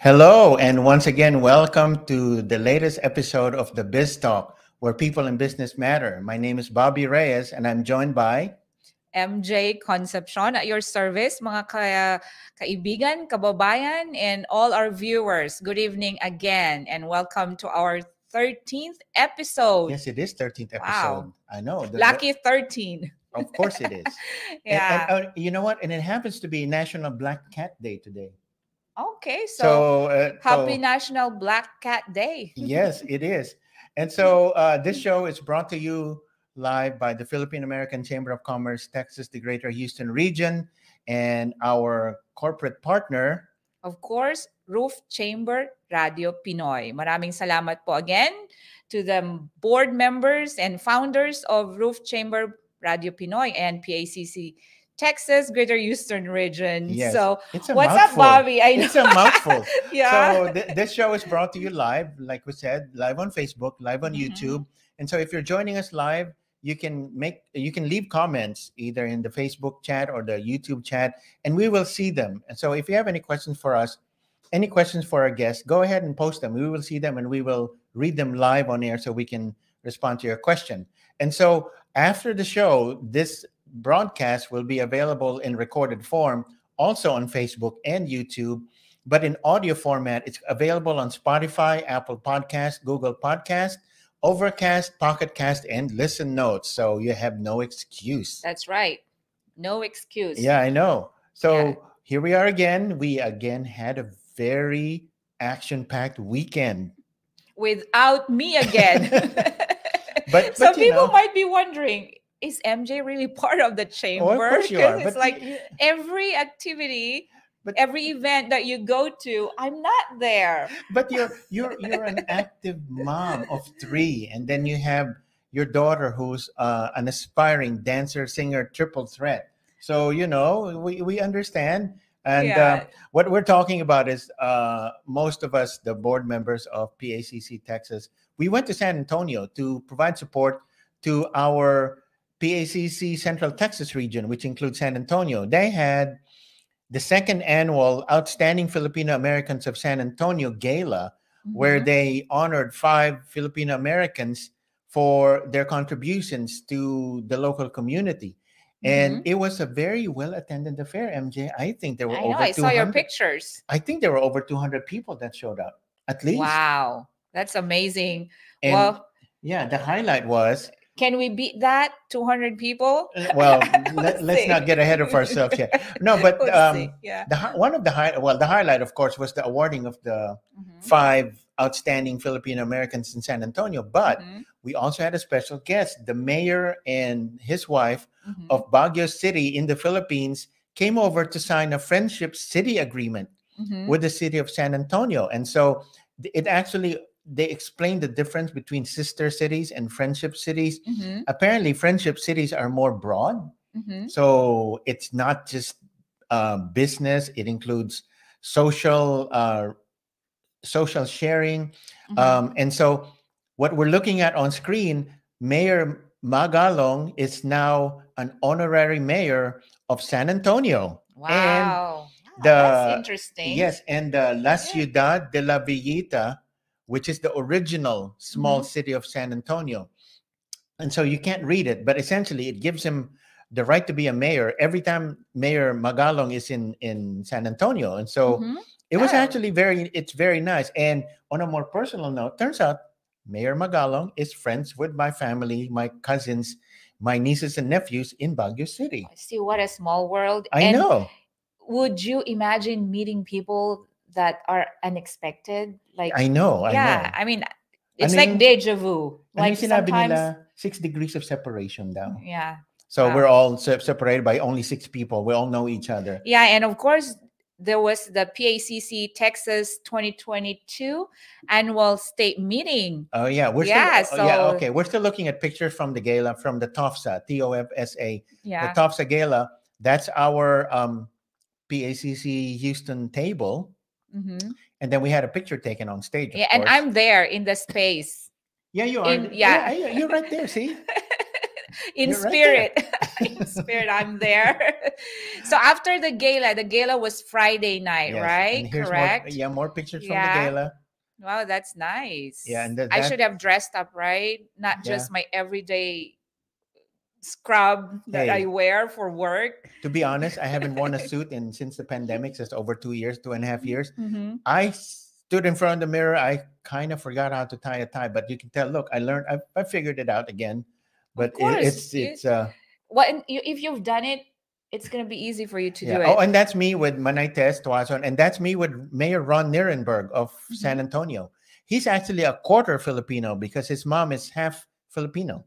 Hello, and once again, welcome to the latest episode of the Biz Talk, where people and business matter. My name is Bobby Reyes, and I'm joined by MJ Concepcion at your service, mga ka- kaibigan, kababayan, and all our viewers. Good evening again, and welcome to our 13th episode. yes, it is 13th episode. Wow. I know. the- Lucky 13. of course, it is. And- yeah. And, uh, you know what? And it happens to be National Black Cat Day today. Okay, so, So, uh, happy so- National Black Cat Day. yes, it is. And so uh, this show is brought to you live by the Philippine American Chamber of Commerce, Texas, the Greater Houston region, and our corporate partner. Of course, Roof Chamber Radio Pinoy. Maraming salamat po again to the board members and founders of Roof Chamber Radio Pinoy and PACC Texas Greater Houston region. Yes, So, what's mouthful. up, Bobby? I know. It's a mouthful. yeah. So th- this show is brought to you live, like we said, live on Facebook, live on Mhm. YouTube. And so if you're joining us live, you can make you can leave comments either in the Facebook chat or the YouTube chat, and we will see them. And so if you have any questions for us, any questions for our guests, go ahead and post them. We will see them and we will read them live on air so we can respond to your question. And so after the show, this broadcast will be available in recorded form also on Facebook and YouTube but in audio format, it's available on Spotify, Apple Podcast, Google Podcast, Overcast, Pocket Cast, and Listen Notes. So you have no excuse. That's right. No excuse. Yeah, I know. So Yeah. here we are again. We again had a very action-packed weekend. Without me again. But- some but, people know- might be wondering, is MJ really part of the chamber? Oh, of course you are. But it's like every activity, But- every event that you go to, I'm not there. but you're you're you're an active mom of three, and then you have your daughter who's uh, an aspiring dancer, singer, triple threat. So you know we we understand, and yeah. uh, what we're talking about is uh, most of us, the board members of PACC Texas, we went to San Antonio to provide support to our PACC Central Texas region, which includes San Antonio. They had the second annual Outstanding Filipino Americans of San Antonio Gala, where Mhm. they honored five Filipino Americans for their contributions to the local community. And it was a very well attended affair, MJ. I think there were Mm-hmm. I know, over I saw your pictures. I think there were over 200 people that showed up, at least. Wow. That's amazing. And well, yeah, the highlight was can we beat that? 200 people? uh, well, let, Let's let's not get ahead of ourselves here. No, but We'll um, yeah. the one of the high well, the highlight, of course, was the awarding of the Mhm. five outstanding Filipino Americans in San Antonio. But Mhm. we also had a special guest. The mayor and his wife Mhm. of Baguio City in the Philippines came over to sign a friendship city agreement Mhm. with the city of San Antonio. And so it actually they explain the difference between sister cities and friendship cities. Mhm. Apparently, friendship cities are more broad. Mhm. So it's not just uh, business; it includes social, uh, social sharing, Mhm. um, and so what we're looking at on screen, Mayor Magalong is now an honorary mayor of San Antonio. Wow. Wow, the- that's interesting. Yes, and uh, La. Ciudad de la Villita, which is the original small Mhm. city of San Antonio. And so you can't read it, but essentially it gives him the right to be a mayor every time Mayor Magalong is in in San Antonio. And so Mhm. it was Oh. actually very it's very nice. And on a more personal note, turns out Mayor Magalong is friends with my family, my cousins, my nieces and nephews in Baguio City. See what a small world. I And know. Would you imagine meeting people that are unexpected? Like, I know. I yeah, know. I mean, it's Ano like yung- deja vu. Ano Like sinabi sometimes, nila? Six degrees of separation daw. yeah, So Wow. we're all se- separated by only six people. We all know each other. yeah, and of course. There was the PACC Texas 2022 annual state meeting. Oh yeah, we're Yeah, still oh, yeah, okay. We're still looking at pictures from the gala from the TOFSA, T O F S A. Yeah. The TOFSA gala, that's our um PACC Houston table. Mhm. And then we had a picture taken on stage. of Yeah, and course. I'm there in the space. Yeah, you are. in- yeah. yeah, you're right there. See, in You're right spirit. in spirit, I'm there. so after the gala, the gala was Friday night, Yes, right? Correct. More, yeah, more pictures Yeah. from the gala. Wow, that's nice. Yeah, and that- I should have dressed up, right? Not Yeah. just my everyday scrub that Hey. I wear for work. To be honest, I haven't worn a suit in since the pandemic, since over two years, two and a half years. Mhm. I stood in front of the mirror. I kind of forgot how to tie a tie, but you can tell. Look, I learned. I, I figured it out again. But it, course, it's you- it's uh Well, and you, if you've done it, it's gonna be easy for you to yeah. do it. Oh, and that's me with Manaites Tuazon, and that's me with Mayor Ron Nirenberg of Mm-hmm. San Antonio. He's actually a quarter Filipino because his mom is half Filipino,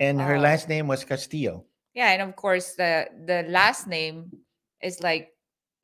and her Oh. last name was Castillo. yeah, and of course the the last name is like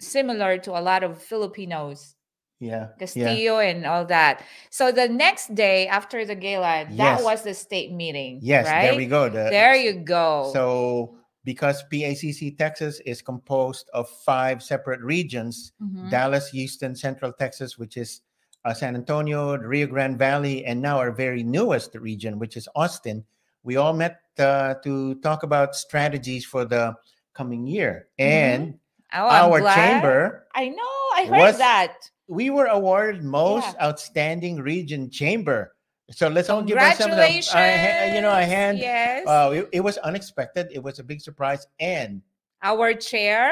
similar to a lot of Filipinos, Yeah, yeah. Castillo and all that. So the next day after the gala, that Yes. was the state meeting. Yes, right? there we go. The- There you go. So because PACC Texas is composed of five separate regions, Mhm. Dallas, Houston, Central Texas, which is uh, San Antonio, the Rio Grande Valley, and now our very newest region, which is Austin. We all met uh, to talk about strategies for the coming year. And Oh, I'm our glad. chamber, I know. I heard was- that. we were awarded most Yeah. outstanding region chamber. So let's all give ourselves a, a, you know, a hand. Yes. Uh, it, it was unexpected. It was a big surprise. And Our chair,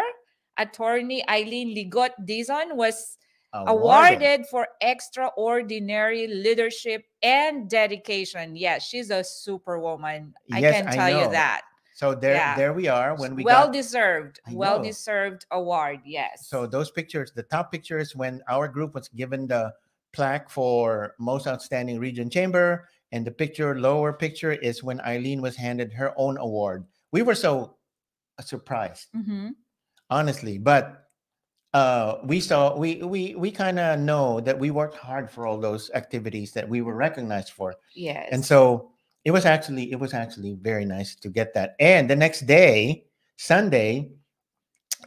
attorney Eileen Ligot Dizon, was awarded. awarded for extraordinary leadership and dedication. Yes, she's a superwoman. I Yes, can I tell you that. So there, Yeah. there we are. When we well got deserved. Well deserved award. Yes. so those pictures, the top pictures when our group was given the plaque for most outstanding region chamber, and the picture lower picture is when Eileen was handed her own award. We were so uh, surprised, Mhm. honestly, but uh, we saw we we we kind of know that we worked hard for all those activities that we were recognized for. Yes. and so it was actually it was actually very nice to get that and the next day sunday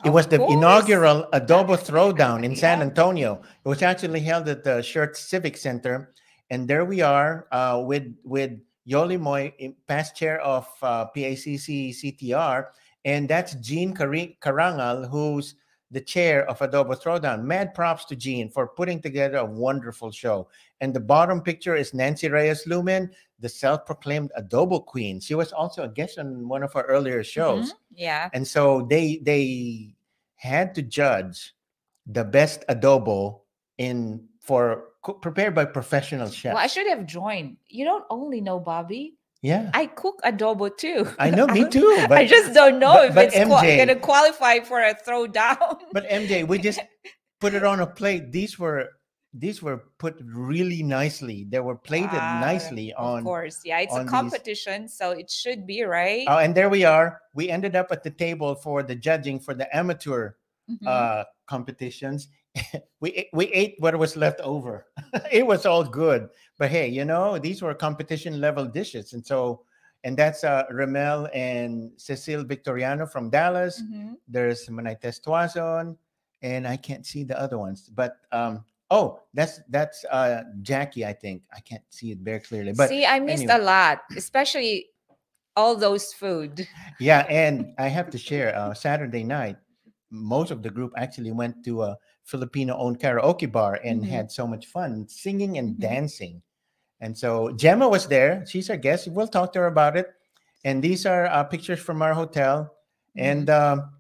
it Of was the course. inaugural adobo throwdown in san antonio it was actually held at the Schertz civic center and there we are uh, with with yoli moy past chair of uh, pacc ctr and that's jean karangal who's the chair of adobo throwdown mad props to jean for putting together a wonderful show and the bottom picture is nancy reyes lumen the self-proclaimed adobo queen she was also a guest on one of our earlier shows Mhm. Yeah. and so they they had to judge the best adobo in for prepared by professional chefs Well, I should have joined. You don't only know Bobby. Yeah I cook adobo too. i know me too but I just don't know but- if but it's MJ gonna qualify for a throwdown. but mj we just put it on a plate these were these were put really nicely they were plated Ah, nicely on of course, yeah, it's a these- competition, so it should be right. Oh, and there we are. We ended up at the table for the judging for the amateur Mhm. uh, competitions. we we ate what was left over. it was all good, but hey, you know these were competition level dishes, and so and that's uh, Ramel and Cecile Victoriano from Dallas. Mhm. There's Manaites Tuazon, and I can't see the other ones, but um. Oh, that's that's uh Jackie, I think. I can't see it very clearly. But See, I missed anyway. a lot, especially all those food. Yeah, and I have to share. Uh, Saturday night, most of the group actually went to a Filipino-owned karaoke bar and Mhm. had so much fun singing and Mhm. dancing. And so Gemma was there. She's our guest. We'll talk to her about it. And these are uh, pictures from our hotel. And Mm-hmm. um,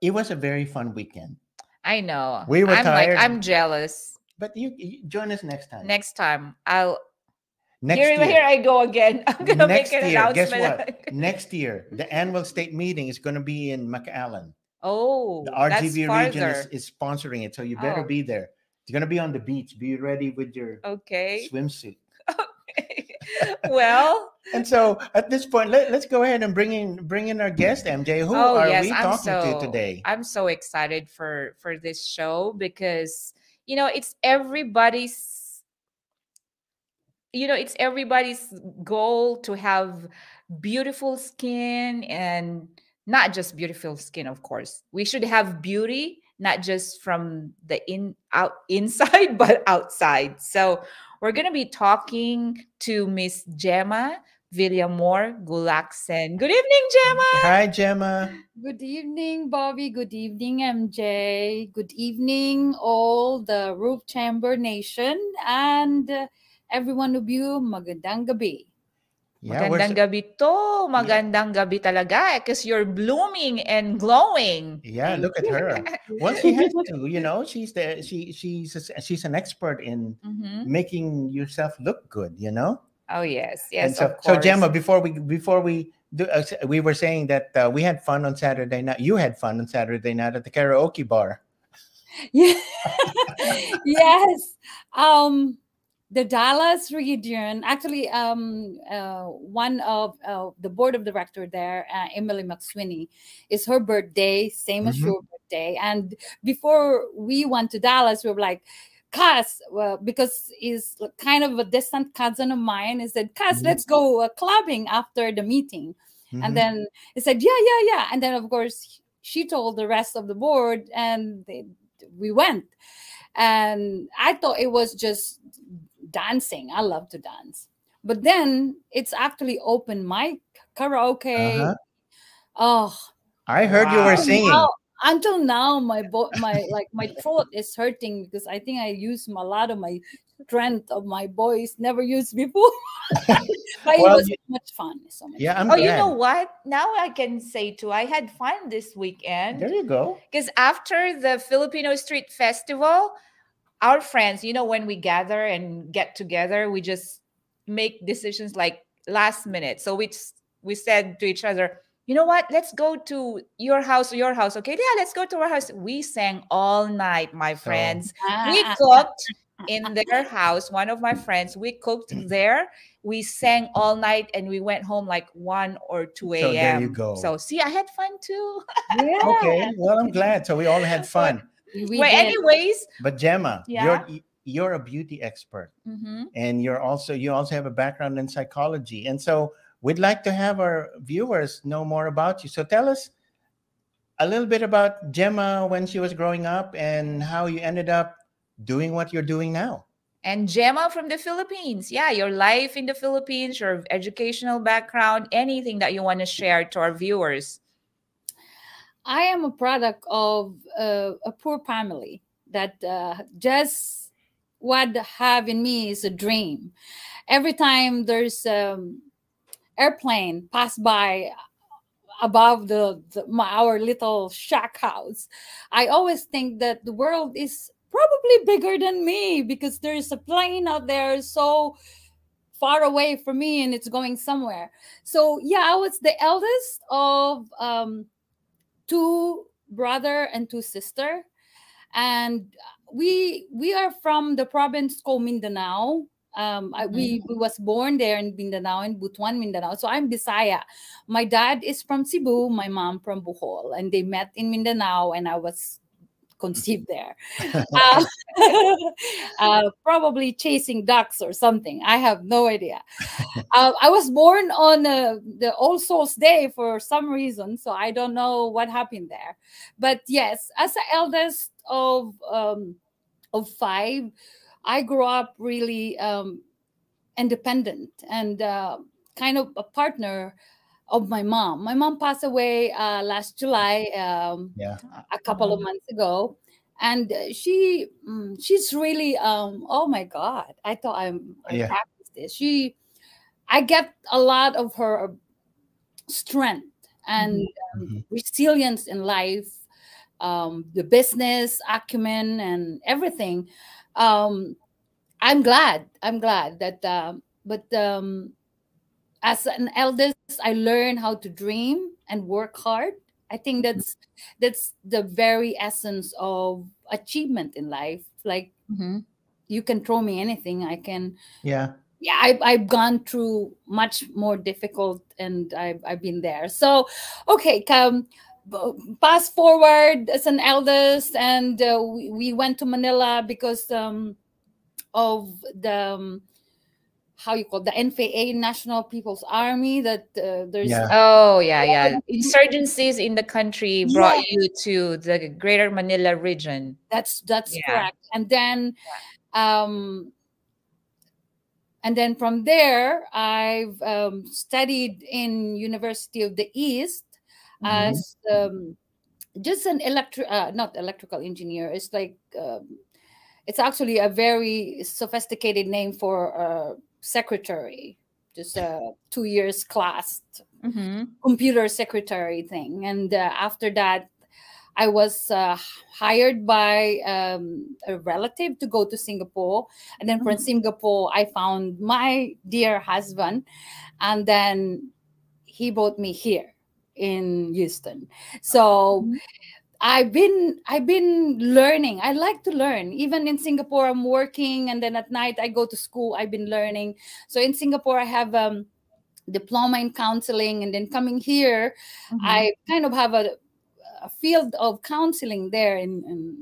it was a very fun weekend. I know. We were I'm tired. like I'm jealous. But you, you join us next time. Next time, I'll next here, year. here I go again. I'm gonna next make an year, guess announcement. what? next year, the annual state meeting is going to be in McAllen. Oh, the farther. region is, is sponsoring it, so you better Oh. be there. It's gonna be on the beach. Be ready with your okay. swimsuit. Okay. well, And so at this point, let, let's go ahead and bring in bring in our guest, MJ. Who oh are yes, we I'm talking so to today? I'm so excited for for this show because you know it's everybody's you know it's everybody's goal to have beautiful skin and not just beautiful skin of course we should have beauty not just from the in out inside but outside so we're going to be talking to miss gemma Villamor Gullaksen. Good evening, Gemma. Hi, Gemma. Good evening, Bobby. Good evening, MJ. Good evening, all the Roof Chamber Nation and uh, every of you. Magandang gabi. Yeah, Magandang gabi to. Magandang gabi talaga because you're blooming and glowing. Yeah, look at her. Well, she has to. You know, she's the she she's a, she's an expert in Mhm. making yourself look good. You know. Oh yes, And yes, so, so. Gemma, before we before we do, uh, we were saying that uh, we had fun on Saturday night. You had fun on Saturday night at the karaoke bar. Yeah. yes. Um, the Dallas region, actually, um, uh, one of uh, the board of director there, uh, Emily McSweeney, is her birthday, same as Mhm. your birthday. And before we went to Dallas, we were like, Cass, well, because he's kind of a distant cousin of mine, he said, Cass, Mhm. let's go uh, clubbing after the meeting. Mhm. And then he said, Yeah, yeah, yeah. And then, of course, she told the rest of the board, and they, we went. And I thought it was just dancing. I love to dance. But then it's actually open mic, karaoke. Uh-huh. Oh, I heard you Wow. were until singing. now- until now, my bo- my like my throat is hurting because I think I used a lot of my strength of my voice never used before. but Well, it was you- so much fun. So much Yeah, fun. I'm Oh, glad. you know what? Now I can say too. I had fun this weekend. There you go. Because after the Filipino Street Festival, our friends, you know, when we gather and get together, we just make decisions like last minute. So we s- we said to each other, you know what? Let's go to your house, your house. Okay, yeah, let's go to our house. We sang all night, my So- friends. We cooked in their house. One of my friends, we cooked mm. there. We sang all night, and we went home like one or two a.m. So there a.m. you go. So see, I had fun too. yeah. Okay, well, I'm glad. So we all had fun. We well, did. anyways, But Gemma, Yeah. you're you're a beauty expert, mhm. and you're also you also have a background in psychology, and so we'd like to have our viewers know more about you. So tell us a little bit about Gemma when she was growing up and how you ended up doing what you're doing now. and Gemma from the Philippines. Yeah, your life in the Philippines, your educational background, anything that you want to share to our viewers. I am a product of uh, a poor family that uh, just what have in me is a dream. Every time there's um airplane pass by above the, the my, our little shack house, I always think that the world is probably bigger than me because there's a plane out there so far away from me and it's going somewhere. So yeah, I was the eldest of um, two brother and two sister. And we we are from the province called mindanao. Um I, we, we was born there in mindanao in butuan mindanao. So i'm bisaya. My dad is from cebu my mom from bohol. And they met in mindanao and i was conceived there. Uh, uh, probably chasing ducks or something. I have no idea. Uh, I was born on uh, the All Souls Day for some reason, so I don't know what happened there. But yes, as the eldest of um, of five, I grew up really um, independent and uh, kind of a partner of my mom. My mom passed away uh, last July, um, Yeah. a couple of months ago. And uh, she, mm, she's really, um, oh my God! I thought I'm, I Yeah. practiced this. She, I get a lot of her strength and um, Mhm. resilience in life, um, the business acumen and everything. Um, I'm glad. I'm glad that. Um, but um, as an eldest, I learned how to dream and work hard. I think that's that's the very essence of achievement in life. Like Mhm. you can throw me anything, I can Yeah. yeah I've, I've gone through much more difficult and I've, I've been there so okay come fast forward as an eldest and uh, we, we went to manila because um, of the um, how you call it, the NPA national people's army that uh, there's Yeah. Oh, yeah, yeah. Insurgencies in the country brought you to the greater Manila region. That's that's Yeah. correct. And then um and then from there i've um, studied in university of the east Mhm. as um, just an electric uh, not electrical engineer it's like um, it's actually a very sophisticated name for a secretary just a two years class Mhm. computer secretary thing and uh, after that i was uh, hired by um, a relative to go to singapore and then from Mhm. singapore i found my dear husband and then he brought me here in houston so Mhm. I've been i've been learning i like to learn even in singapore i'm working and then at night i go to school i've been learning so in singapore i have um diploma in counseling and then coming here Mhm. I kind of have a, a field of counseling there, and, and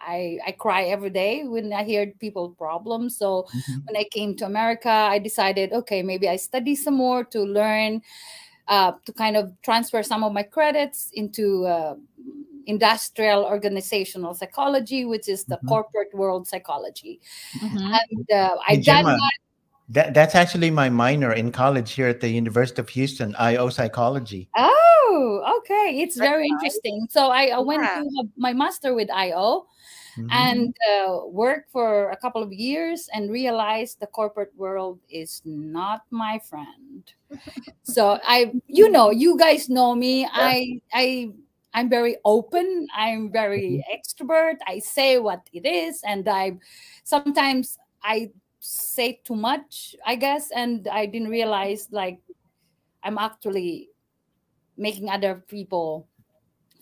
I I cry every day when I hear people problems. So Mhm. when I came to America, I decided, okay, maybe I study some more to learn, uh, to kind of transfer some of my credits into uh, industrial organizational psychology, which is the Mhm. corporate world psychology. Mhm. And uh, I Hey, Gemma, that. that, that's actually my minor in college here at the University of Houston, IO psychology. Oh, okay. It's That's very nice. interesting. So I, I went Yeah. to my master with IO. Mhm. and uh, worked for a couple of years and realize the corporate world is not my friend. So i you know you guys know me. I i i'm very open. I'm very extrovert i say what it is and i sometimes i say too much i guess and i didn't realize like i'm actually making other people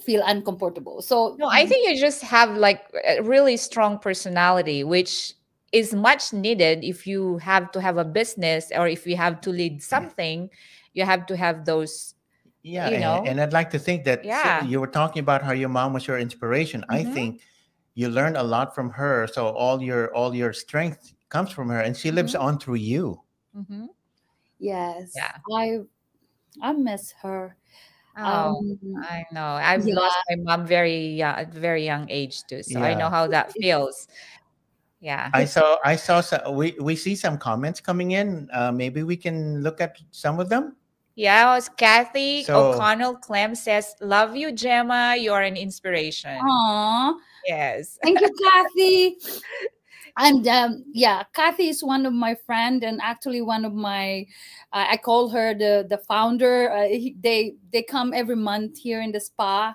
feel uncomfortable so No, I think you just have like a really strong personality, which is much needed if you have to have a business or if you have to lead something, you have to have those. Yeah, you and, know? and I'd like to think that so Yeah. you were talking about how your mom was your inspiration. I Mhm. think you learned a lot from her, so all your all your strength comes from her, and she lives Mhm. on through you. Mm-hmm. Yes. Yeah. I I miss her. Oh, Um I know. I've yeah. lost my mom very young, at very young age too, so I know how that feels. Yeah. I saw I saw some, we we see some comments coming in. Uh, maybe we can look at some of them. Yeah, it was Kathy So- O'Connell Clem says, "Love you, Gemma. You are an inspiration." Aw. Yes. Thank you, Kathy. And um, yeah, Kathy is one of my friend, and actually one of my. Uh, I call her the the founder. Uh, he- they they come every month here in the spa.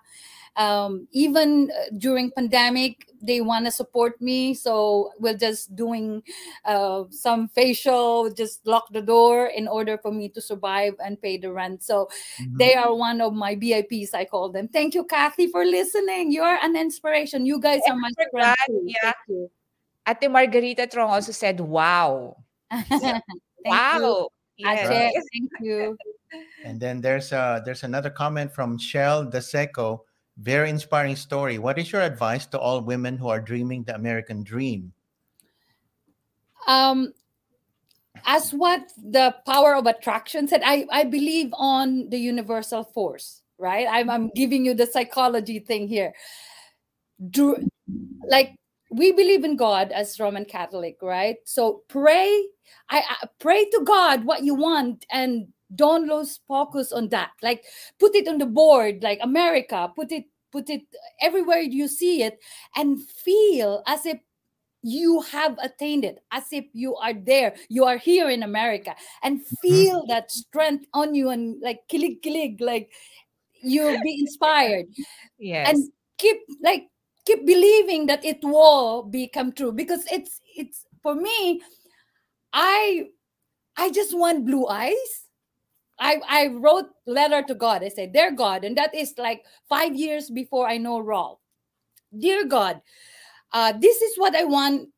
Um, even uh, during pandemic, they want to support me, so we're just doing uh, some facial, just lock the door in order for me to survive and pay the rent. So Mhm. they are one of my VIPs. I call them. Thank you, Kathy, for listening. You're an inspiration. You guys are my I friends forgot, too. yeah. Thank you. Ate Margarita Trong also said, "Wow, Thank you. wow." Ache, Yes. thank you. And then there's uh there's another comment from Shell Deseco. Very inspiring story. What is your advice to all women who are dreaming the American dream? Um, as what the power of attraction said, I, I believe on the universal force, right? I'm, I'm giving you the psychology thing here. Do, like we believe in God as Roman Catholic, right? So pray, I, I pray to God what you want and don't lose focus on that. Like put it on the board, like America, put it, put it everywhere you see it and feel as if you have attained it as if you are there you are here in america and mm-hmm. feel that strength on you and like click, click, like you'll be inspired Yes. and keep like keep believing that it will become true. Because it's it's for me i i just want blue eyes. I i wrote letter to god. I said dear god and that is like five years before i know Rolf. dear god uh, this is what i want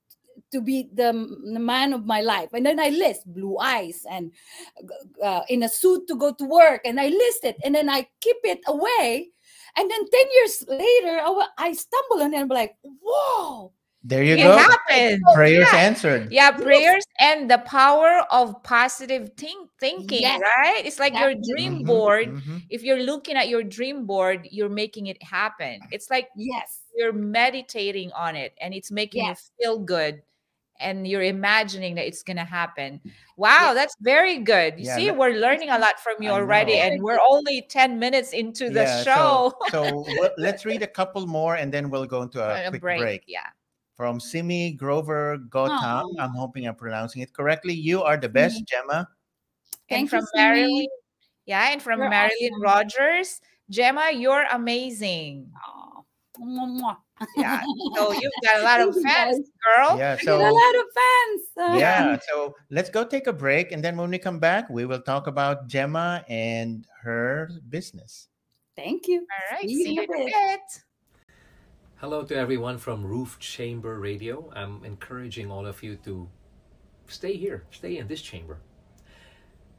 to be the, the man of my life. And then i list blue eyes and uh, in a suit to go to work and i list it and then i keep it away and then 10 years later i, I stumble on it and i'm like whoa There you it go. happened. Prayers Yeah. answered. Yeah, prayers and the power of positive think thinking, Yes. right? It's like your dream Mhm, board. mhm. If you're looking at your dream board, you're making it happen. It's like yes you're meditating on it and it's making Yes. you feel good and you're imagining that it's going to happen. Mm. Wow, that's very good. You Yeah, see, that- we're learning a lot from you I already, know. and we're only 10 minutes into the Yeah, show. So, so let's read a couple more and then we'll go into a, A quick break. break. Yeah. From Simi Grover Gotham. Oh. I'm hoping I'm pronouncing it correctly. You are the mm-hmm. best, Gemma. and Thank you, from Simi. Marilyn. Yeah, and from You're Marilyn awesome. Rogers. Gemma, you're amazing. Aw. Mwah, mwah. Yeah. So you've got a lot of fans, girl. Yeah, I get a so lot of fans. Yeah, so let's go take a break and then when we come back, we will talk about Gemma and her business. Thank you. All right. See you See you in in a a bit. bit. Hello to everyone from Roof Chamber Radio. I'm encouraging all of you to stay here, stay in this chamber.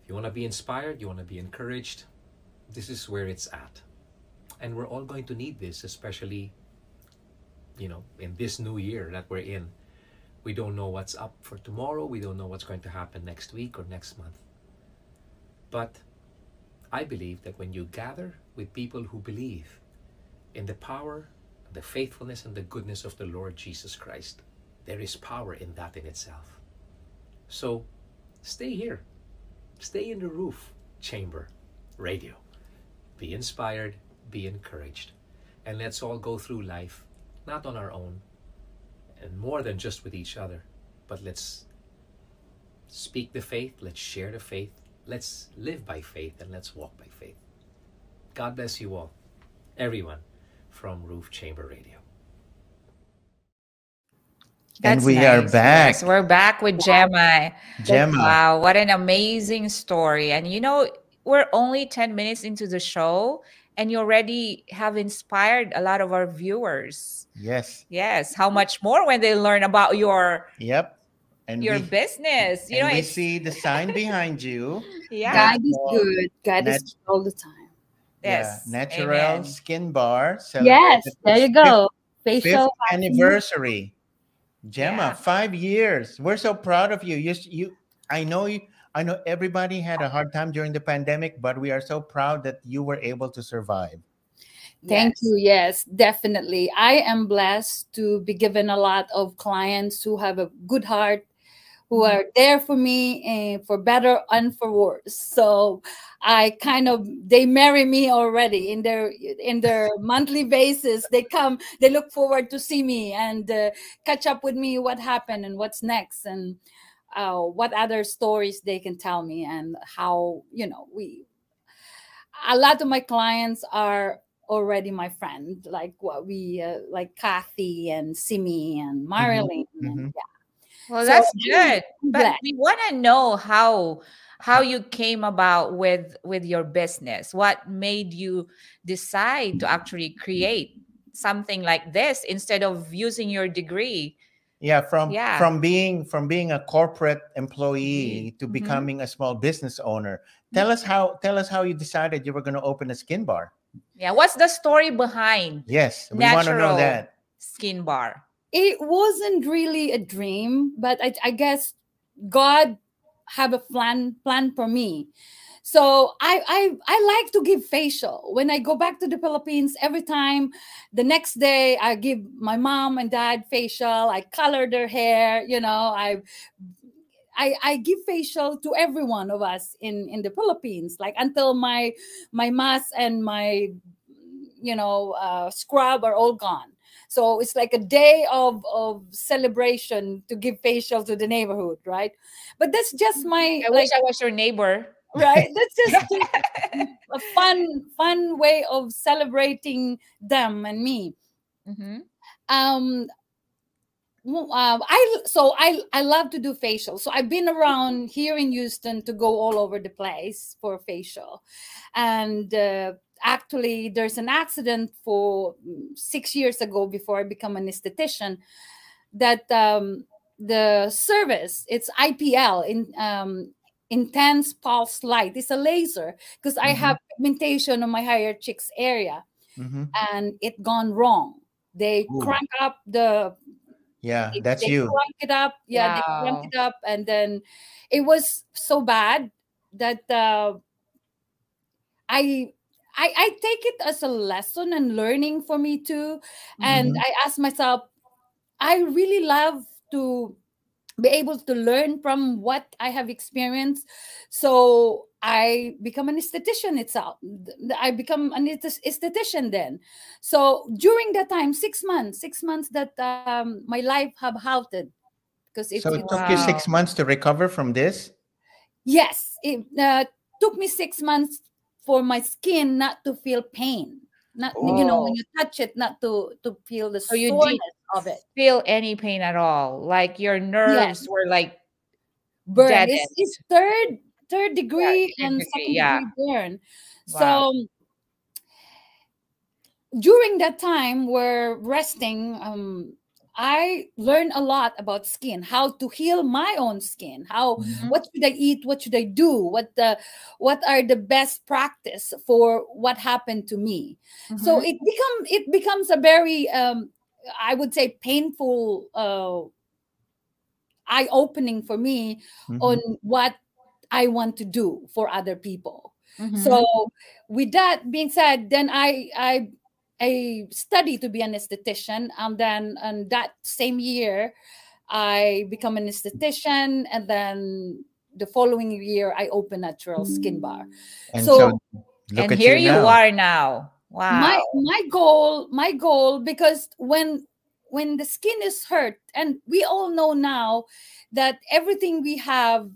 If you want to be inspired, you want to be encouraged, this is where it's at. And we're all going to need this, especially, you know, in this new year that we're in. We don't know what's up for tomorrow, we don't know what's going to happen next week or next month. But I believe that when you gather with people who believe in the power the faithfulness and the goodness of the Lord Jesus Christ. There is power in that in itself. So stay here. Stay in the roof chamber radio. Be inspired, be encouraged. And let's all go through life not on our own and more than just with each other, but let's speak the faith, let's share the faith, let's live by faith, and let's walk by faith. God bless you all, everyone from Roof Chamber Radio. And That's we are back. Yes, we're back with Gemma. Gemma. Wow, what an amazing story. And you know, we're only 10 minutes into the show, and you already have inspired a lot of our viewers. Yes. Yes, how much more when they learn about your Yep. And your we, business. You and know, we see the sign behind you. yeah. God is good. God nat- is good all the time. Yes. Yeah, naturElle Amen. skin bar. Yes, celebrated there you go. Fifth, Facial fifth anniversary. Gemma, Yeah. five years. We're so proud of you. You, you. I know you. I know everybody had a hard time during the pandemic, but we are so proud that you were able to survive. Thank Yes. you. Yes, definitely. I am blessed to be given a lot of clients who have a good heart, who Mhm. are there for me and for better and for worse. So I kind of they marry me already in their in their monthly basis. They come, they look forward to see me and uh, catch up with me what happened and what's next and uh, what other stories they can tell me and how you know we a lot of my clients are already my friend like what we uh, like kathy and simi and marilyn and, mhm. yeah Well, So, that's good. But glad. we want to know how how you came about with with your business. What made you decide to actually create something like this instead of using your degree? Yeah, from Yeah. from being from being a corporate employee to Mhm. becoming a small business owner. Tell us how tell us how you decided you were going to open a skin bar. Yeah, what's the story behind Yes, we want to know that. Skin Bar? it wasn't really a dream but i, I guess god have a plan plan for me so I, I i like to give facial when i go back to the philippines every time the next day i give my mom and dad facial i color their hair you know i I, I give facial to every one of us in, in the Philippines, like until my my mask and my you know uh, scrub are all gone. So it's like a day of of celebration to give facial to the neighborhood, right? But that's just my I like wish I was your neighbor. Right. That's just a fun fun way of celebrating them and me Mhm. um uh, I so I I love to do facial. So I've been around here in Houston to go all over the place for facial, and uh, actually there's an accident for mm, six years ago before I become an esthetician that um, the service it's IPL in um, intense pulse light. It's a laser because I Mhm. have pigmentation on my higher cheeks area Mhm. and it gone wrong. They Ooh. crank up the Yeah, they- that's they you. crank it up. Yeah, they Wow. crank it up, and then it was so bad that uh, I. I, I take it as a lesson and learning for me too. And Mhm. I ask myself, I really love to be able to learn from what I have experienced. So I become an esthetician itself. I become an esthetician then. So during that time, six months, six months that um, my life have halted. Because it, so it took wow. you six months to recover from this. Yes, it uh, took me six months for my skin not to feel pain. Not oh. you know when oh. you touch it, not to to feel the so you didn't of it. Feel any pain at all? Like your nerves were like burn. It's, it's, third third degree yeah, and degree, second yeah. degree burn. Wow. So during that time, we're resting. Um, I learned a lot about skin, how to heal my own skin, how mm-hmm. what should I eat, what should I do, what the what are the best practice for what happened to me. Mm-hmm. So it become it becomes a very um, I would say painful uh, eye opening for me mm-hmm. on what I want to do for other people. Mm-hmm. So with that being said, then I I I studied to be an esthetician, and then and that same year, I become an esthetician, and then the following year I open a naturElle skin mm. bar. And so, so and here you, you are now. Wow. My my goal, my goal, because when when the skin is hurt, and we all know now that everything we have,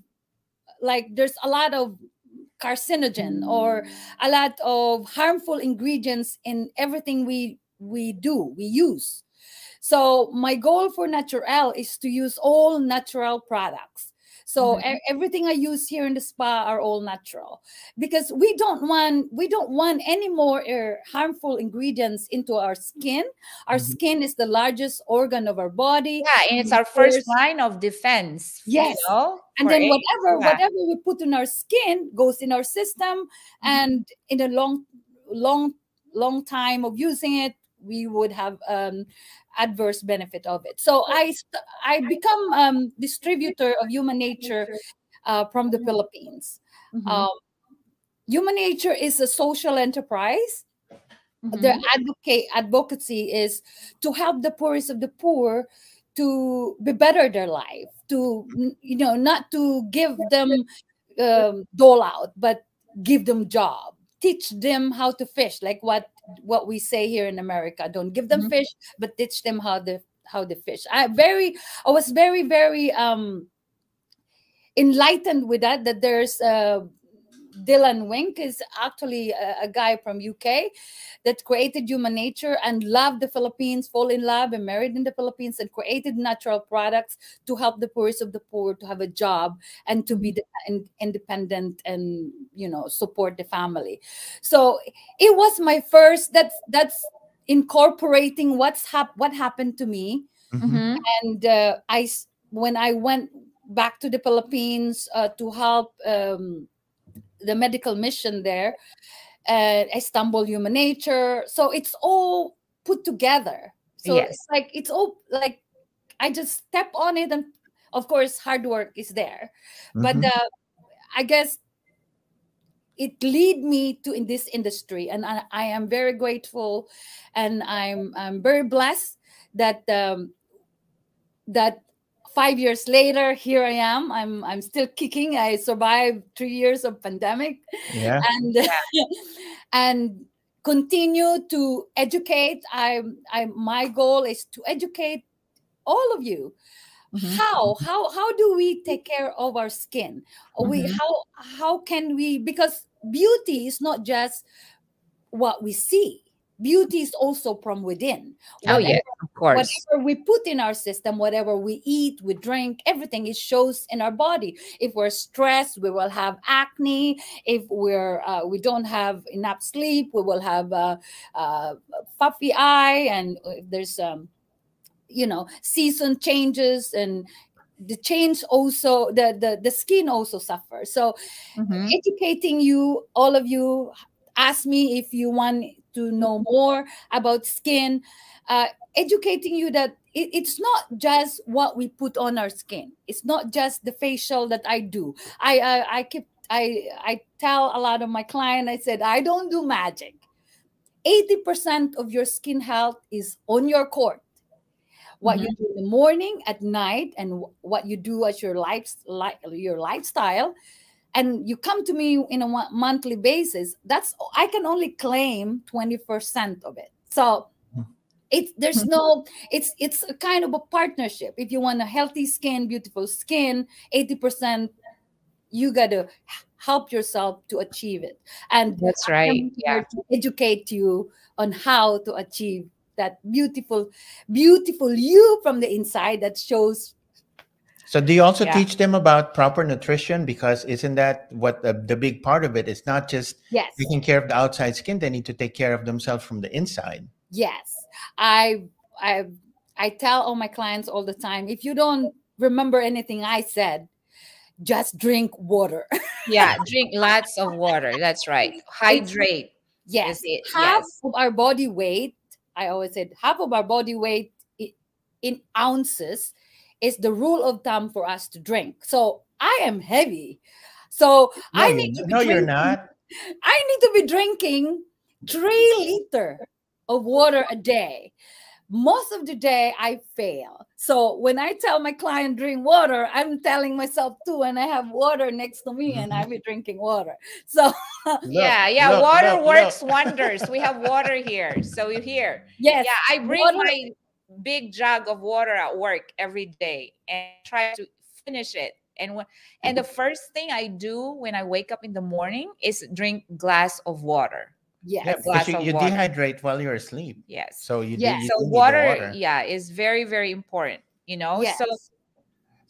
like there's a lot of carcinogen or mm. a lot of harmful ingredients in everything we we do we use. So my goal for naturElle is to use all natural products so mm-hmm. everything I use here in the spa are all natural because we don't want we don't want any more uh, harmful ingredients into our skin. Our mm-hmm. skin is the largest organ of our body. Yeah, and it's our first line of defense. Yes. You know, and then whatever yeah. whatever we put in our skin goes in our system mm-hmm. and in a long long long time of using it we would have um, adverse benefit of it. So I I become um, distributor of Human Nature uh, from the Philippines. Mm-hmm. Um, Human Nature is a social enterprise. Mm-hmm. The advocate advocacy is to help the poorest of the poor to be better their life, to you know not to give them um, dole out, but give them job teach them how to fish like what what we say here in america don't give them mm-hmm. fish but teach them how to how to fish i very i was very very um enlightened with that that there's uh Dylan Wilk is actually a, a, guy from UK that created Human Nature and loved the Philippines, fall in love and married in the Philippines and created natural products to help the poorest of the poor to have a job and to be mm-hmm. independent and you know support the family. So it was my first that's that's incorporating what's hap- what happened to me mm-hmm. and uh, I when I went back to the Philippines uh, to help um, the medical mission there uh, Istanbul Human Nature. So it's all put together. So yes. it's like it's all like I just step on it, and of course, hard work is there. Mm-hmm. But uh, I guess it lead me to in this industry, and I, I am very grateful, and I'm I'm very blessed that um, that five years later here i am. I'm i'm still kicking. I survived three years of pandemic. Yeah. And and continue to educate. I i my goal is to educate all of you. Mm-hmm. how how how do we take care of our skin? Mm-hmm. we how how can we because beauty is not just what we see beauty is also from within. Oh, whatever, yeah, of course. Whatever we put in our system, whatever we eat, we drink, everything it shows in our body. If we're stressed, we will have acne. If we're uh, we don't have enough sleep, we will have a, a puffy eye, and there's um, you know, season changes and the change also the the, the skin also suffers so mm-hmm. educating you all of you ask me if you want to know more about skin, uh, educating you that it, it's not just what we put on our skin. It's not just the facial that I do. I I, I keep I I tell a lot of my clients. I said I don't do magic. 80% of your skin health is on your court. what you do in the morning, at night, and wh- what you do as your life, li- your lifestyle, and you come to me in a monthly basis. That's I can only claim twenty percent of it. So Hmm. it's there's no it's it's a kind of a partnership. If you want a healthy skin, beautiful skin, eighty percent, you gotta help yourself to achieve it. And That's right. Yeah. to educate you on how to achieve that beautiful, beautiful you from the inside that shows. So do you also Yeah. teach them about proper nutrition? Because isn't that what the, the big part of it? It's not just Yes, taking care of the outside skin; they need to take care of themselves from the inside. yes. I, I, I tell all my clients all the time: if you don't remember anything I said, just drink water. Yeah. Drink lots of water. That's right. Hydrate. yes, it? half Yes. of our body weight. I always said half of our body weight in ounces is the rule of thumb for us to drink. So I am heavy. So No, I need to not- be no, you're not. I need to be drinking three liter of water a day. Most of the day I fail. So when I tell my client drink water, I'm telling myself too, and I have water next to me and I mm-hmm. be drinking water. So yeah. Look, Yeah. look, water look, works look. wonders. We have water here. So you here. yes, Yeah. I bring water- my big jug of water at work every day and try to finish it. And when, and the first thing I do when I wake up in the morning is drink glass of water. yes. Yeah, glass because you, of you water. dehydrate while you're asleep. Yes. So you, do- Yeah. you so do water, water. yeah, is very very important. You know. yes. So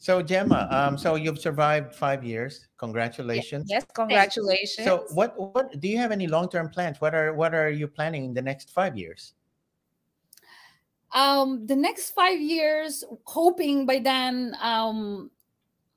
So Gemma, um, so you've survived five years. Congratulations. yes, congratulations. So what what do you have any long term plans? What are what are you planning in the next five years? Um the next five years hoping by then um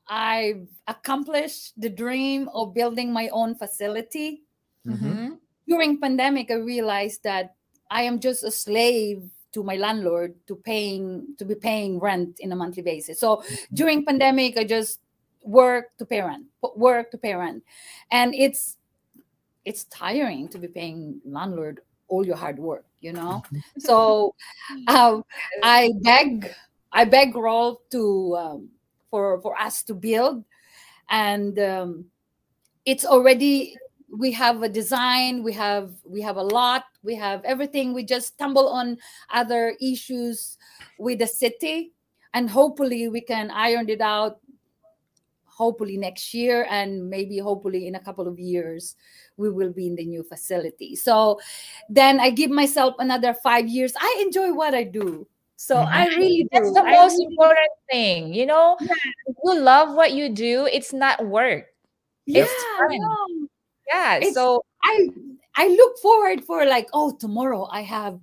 i've accomplished the dream of building my own facility. Mhm. Mhm. during pandemic i realized that i am just a slave to my landlord to paying to be paying rent in a monthly basis. So during pandemic i just work to pay rent work to pay rent. And it's it's tiring to be paying landlord all your hard work you know? So um, i beg i beg roll to um, for for us to build. And um, it's already we have a design we have we have a lot we have everything. We just stumble on other issues with the city and hopefully we can iron it out hopefully next year and maybe hopefully in a couple of years we will be in the new facility so then i give myself another five years i enjoy what i do so Mhm. i really do That's the I most really- important thing. You know, if you love what you do, it's not work. yeah, it's fun. no. Yeah. It's- so I I look forward for like, oh, tomorrow I have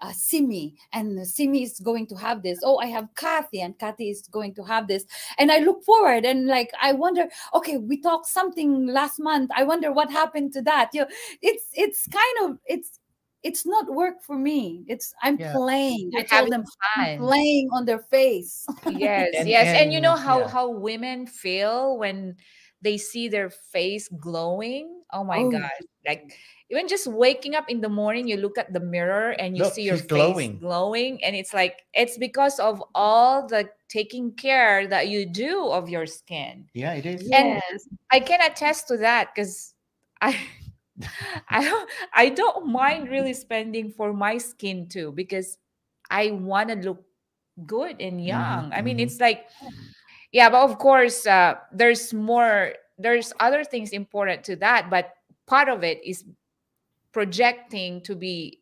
uh, Simi, and Simi is going to have this. Oh, I have Kathy, and Kathy is going to have this. And I look forward, and like I wonder, okay, we talked something last month. I wonder what happened to that. You know, it's it's kind of it's it's not work for me. It's I'm Yeah. playing. I You're told having them I'm playing on their face. yes And- yes and, you know how yeah. how women feel when they see their face glowing oh my Oh, god like even just waking up in the morning you look at the mirror and you Look, see your face glowing. glowing and it's like it's because of all the taking care that you do of your skin Yeah, it is. And- yes. i can attest to that because i I don't I don't mind really spending for my skin too because I want to look good and young. I mean, mhm. it's like yeah, but of course uh there's more there's other things important to that, but part of it is projecting to be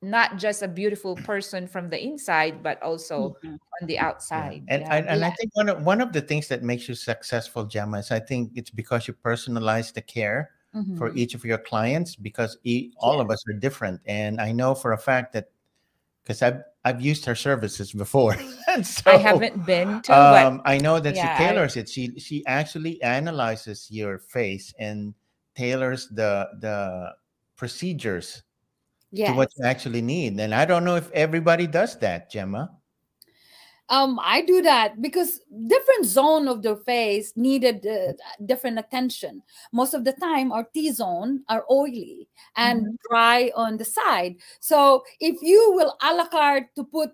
not just a beautiful person from the inside but also Mhm. on the Yeah. outside. And yeah. and, and I think one of one of the things that makes you successful, Gemma, is I think it's because you personalize the care for Mhm. each of your clients because e- all of us are different. And I know for a fact that because I've I've used her services before. and so, I haven't been to, but um, I know that yeah, she I- tailors it. She she actually analyzes your face and tailors the the procedures Yes. to what you actually need. And I don't know if everybody does that, Gemma. um i do that because different zone of the face needed uh, different attention most of the time our t zone are oily and Mm-hmm. dry on the side so if you will a la carte to put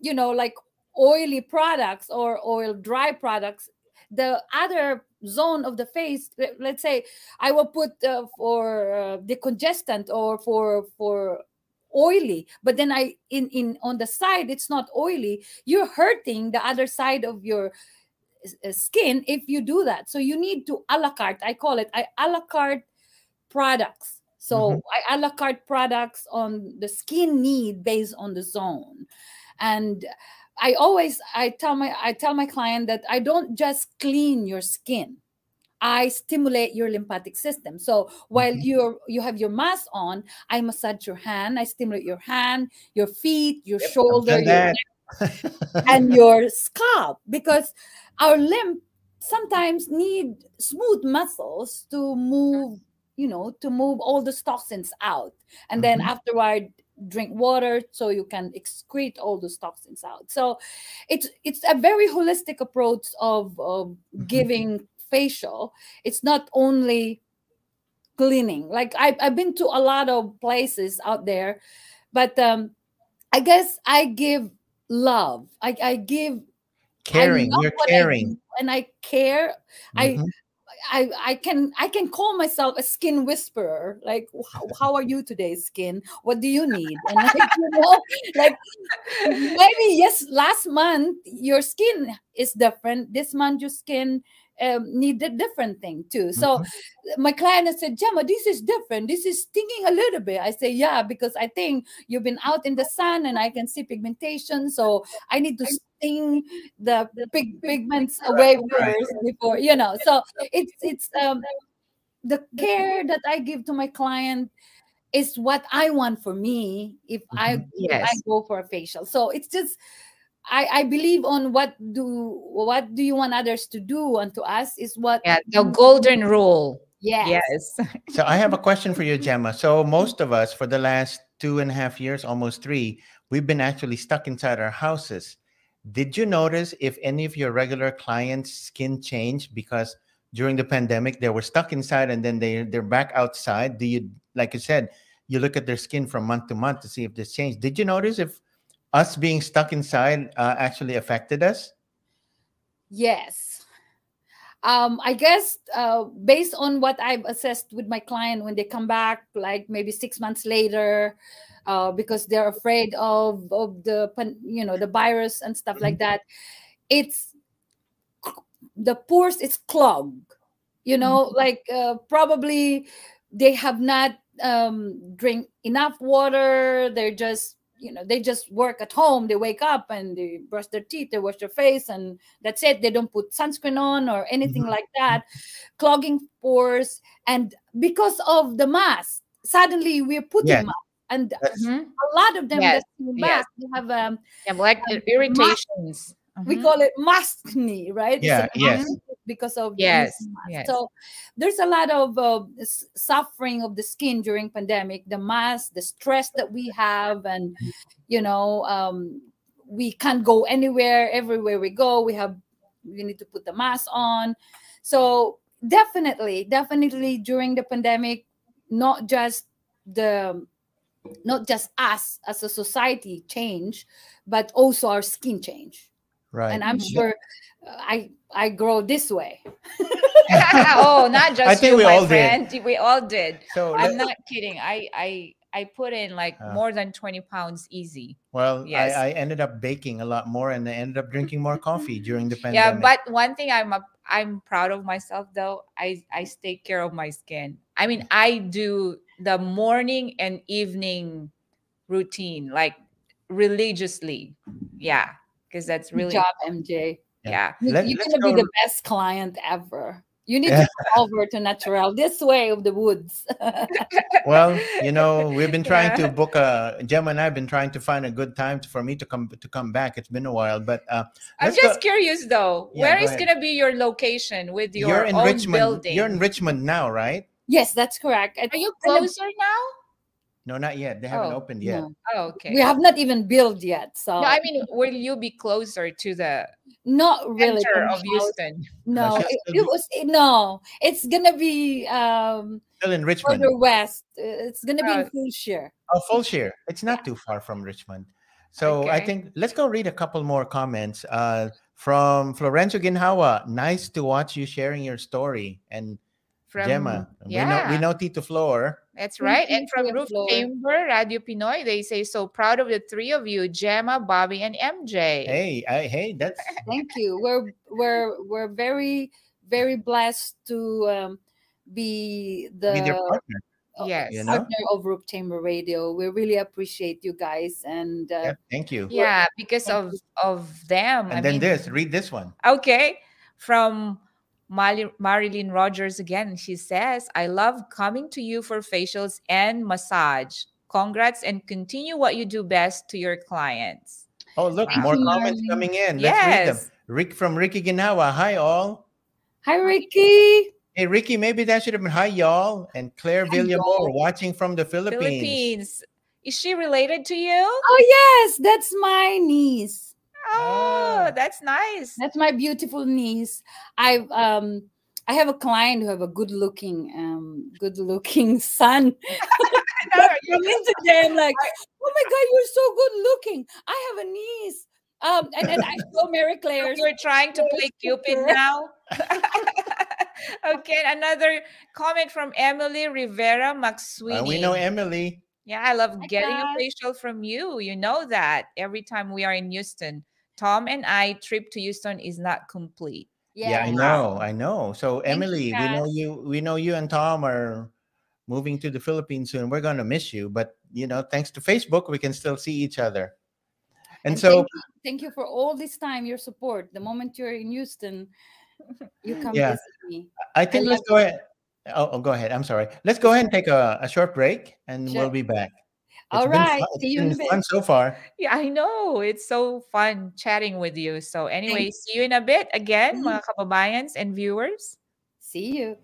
you know like oily products or oil dry products the other zone of the face let- let's say i will put uh, for uh, decongestant or for for oily but then i in in on the side it's not oily you're hurting the other side of your uh, skin if you do that. So you need to a la carte i call it I a la carte products. So Mhm. i a la carte products on the skin need based on the zone. And i always i tell my i tell my client that i don't just clean your skin. I stimulate your lymphatic system. So while Mhm. you're you have your mask on i massage your hand i stimulate your hand your feet your I've shoulder your and your scalp because our lymph sometimes need smooth muscles to move you know to move all the toxins out. And then Mhm. afterward drink water so you can excrete all those toxins out so it's it's a very holistic approach of, of Mhm. giving facial it's not only cleaning like I've, I've been to a lot of places out there but um i guess i give love i, I give caring. I You're what I caring. and I care. I, Mhm. I I can I can call myself a skin whisperer. Like, how, how are you today, skin? What do you need? And like, you know, like maybe yes, last month your skin is different. This month your skin um, need a different thing too. So Mhm. my client has said, Gemma, this is different. This is stinging a little bit. I say, yeah, because I think you've been out in the sun and I can see pigmentation. So I need to sting the pig, pigments away first before, you know. So it's it's um the care that I give to my client is what I want for me if I Mhm. if I go for a facial. So it's just I, I believe on what do what do you want others to do unto us is what Yeah, the golden rule. yes. Yes. So I have a question for you, Gemma. So most of us, for the last two and a half years, almost three, we've been actually stuck inside our houses. Did you notice if any of your regular clients' skin changed because during the pandemic they were stuck inside and then they they're back outside? Do you, like you said, you look at their skin from month to month to see if this changed? Did you notice if us being stuck inside uh, actually affected us? Yes. Um, I guess uh, based on what I've assessed with my client when they come back, like maybe six months later, uh, because they're afraid of of the you know the virus and stuff like that, it's the pores is clogged. You know, like uh, probably they have not um, drink enough water. They're just you know they just work at home. They wake up and they brush their teeth, they wash their face, and that's it. They don't put sunscreen on or anything Mhm. like that. Clogging pores, and because of the mask, suddenly we're putting Yes. mask, and That's, Mhm. a lot of them Yes, that do yes. mask, they have um, Yeah, like Um, irritations. We Mhm. call it maskne, right? It's Yeah, yes. because of Yes, yes. So there's a lot of uh, suffering of the skin during pandemic. The mask, the stress that we have, and you know, um, we can't go anywhere. Everywhere we go, we have we need to put the mask on. So definitely, definitely during the pandemic, not just the not just us as a society change, but also our skin change right. and i'm sure uh, i i grow this way oh, not just think you, we my all did. friend. We all did. so I'm let- not kidding. I I I put in like Ah. more than 20 pounds easy. Well, Yes. I, I ended up baking a lot more and I ended up drinking more coffee during the pandemic. Yeah, but one thing I'm a, I'm proud of myself though. I I take care of my skin. I mean, I do the morning and evening routine like religiously. Yeah, because that's good really job mj yeah. You- Let- you're gonna be the best client ever you need to come over to naturElle this way of the woods well, you know, we've been trying Yeah. to book a Gemma and I've been trying to find a good time to, for me to come to come back. It's been a while, but uh, I'm just go- curious though. Yeah, where go is ahead. gonna be your location with your you're in own Richmond. building? You're in Richmond now, right? yes that's correct Are you think we're gonna- closer now? No, not yet. They haven't Oh, opened yet. no. Oh, okay. we have not even built yet so No, I mean, will you be closer to the not really center of. Houston? no she'll it, it was it- no it's gonna be um Still in Richmond. further west Uh, it's gonna be in Fulshear. Oh, Fulshear. It's not too far from Richmond. So I think let's go read a couple more comments. Uh, from Florencio Ginhawa, nice to watch you sharing your story. And From Gemma, we know yeah, we know Tito Flor. That's right. you And from Roof floor. Chamber Radio Pinoy, they say so proud of the three of you, Gemma, Bobby, and MJ. Hey, I, hey, that's Thank you. We're we're we're very very blessed to um, be the with your partner. uh, Yes. You know? partner of Roof Chamber Radio. We really appreciate you guys, and uh, Yeah, thank you. Yeah, because Thank of of them. And I then mean, this, read this one. Okay. From Mali- Marilyn Rogers again. She says, I love coming to you for facials and massage. Congrats and continue what you do best to your clients. Oh, look, Wow. more you, comments Marlene. coming in. Let's read them. Rick from Ricky Ginawa. Hi, all. hi Ricky. Hey, Ricky, maybe that should have been hi, y'all. And Claire Hi, Villamor watching from the Philippines. Philippines. Is she related to you? Oh yes, that's my niece. Oh, Ah. that's nice. That's my beautiful niece. I um I have a client who have a good looking um good looking son. I'm into them like, oh my god, you're so good looking. I have a niece. Um and, and I saw Mary Claire. You're trying to play Cupid now? okay, another comment from Emily Rivera McSweeney. Uh, we know Emily. Yeah, I love Hi, getting a facial from you. You know that every time we are in Houston. Tom and I trip to Houston is not complete. Yeah, I know, I know. So Thank you, Emily, we know you. We know you and Tom are moving to the Philippines soon. We're gonna miss you, but you know, thanks to Facebook, we can still see each other. And, And so, thank you, thank you for all this time, your support. The moment you're in Houston, you come Yeah. visit me. I think let's love go ahead. Oh, oh, go ahead. I'm sorry. Let's go ahead and take a, a short break, and we'll be back. All right, fun- see you in a bit. fun so far. Yeah, I know. It's so fun chatting with you. So anyway, see you in a bit again, Mhm. mga kababayans and viewers. See you.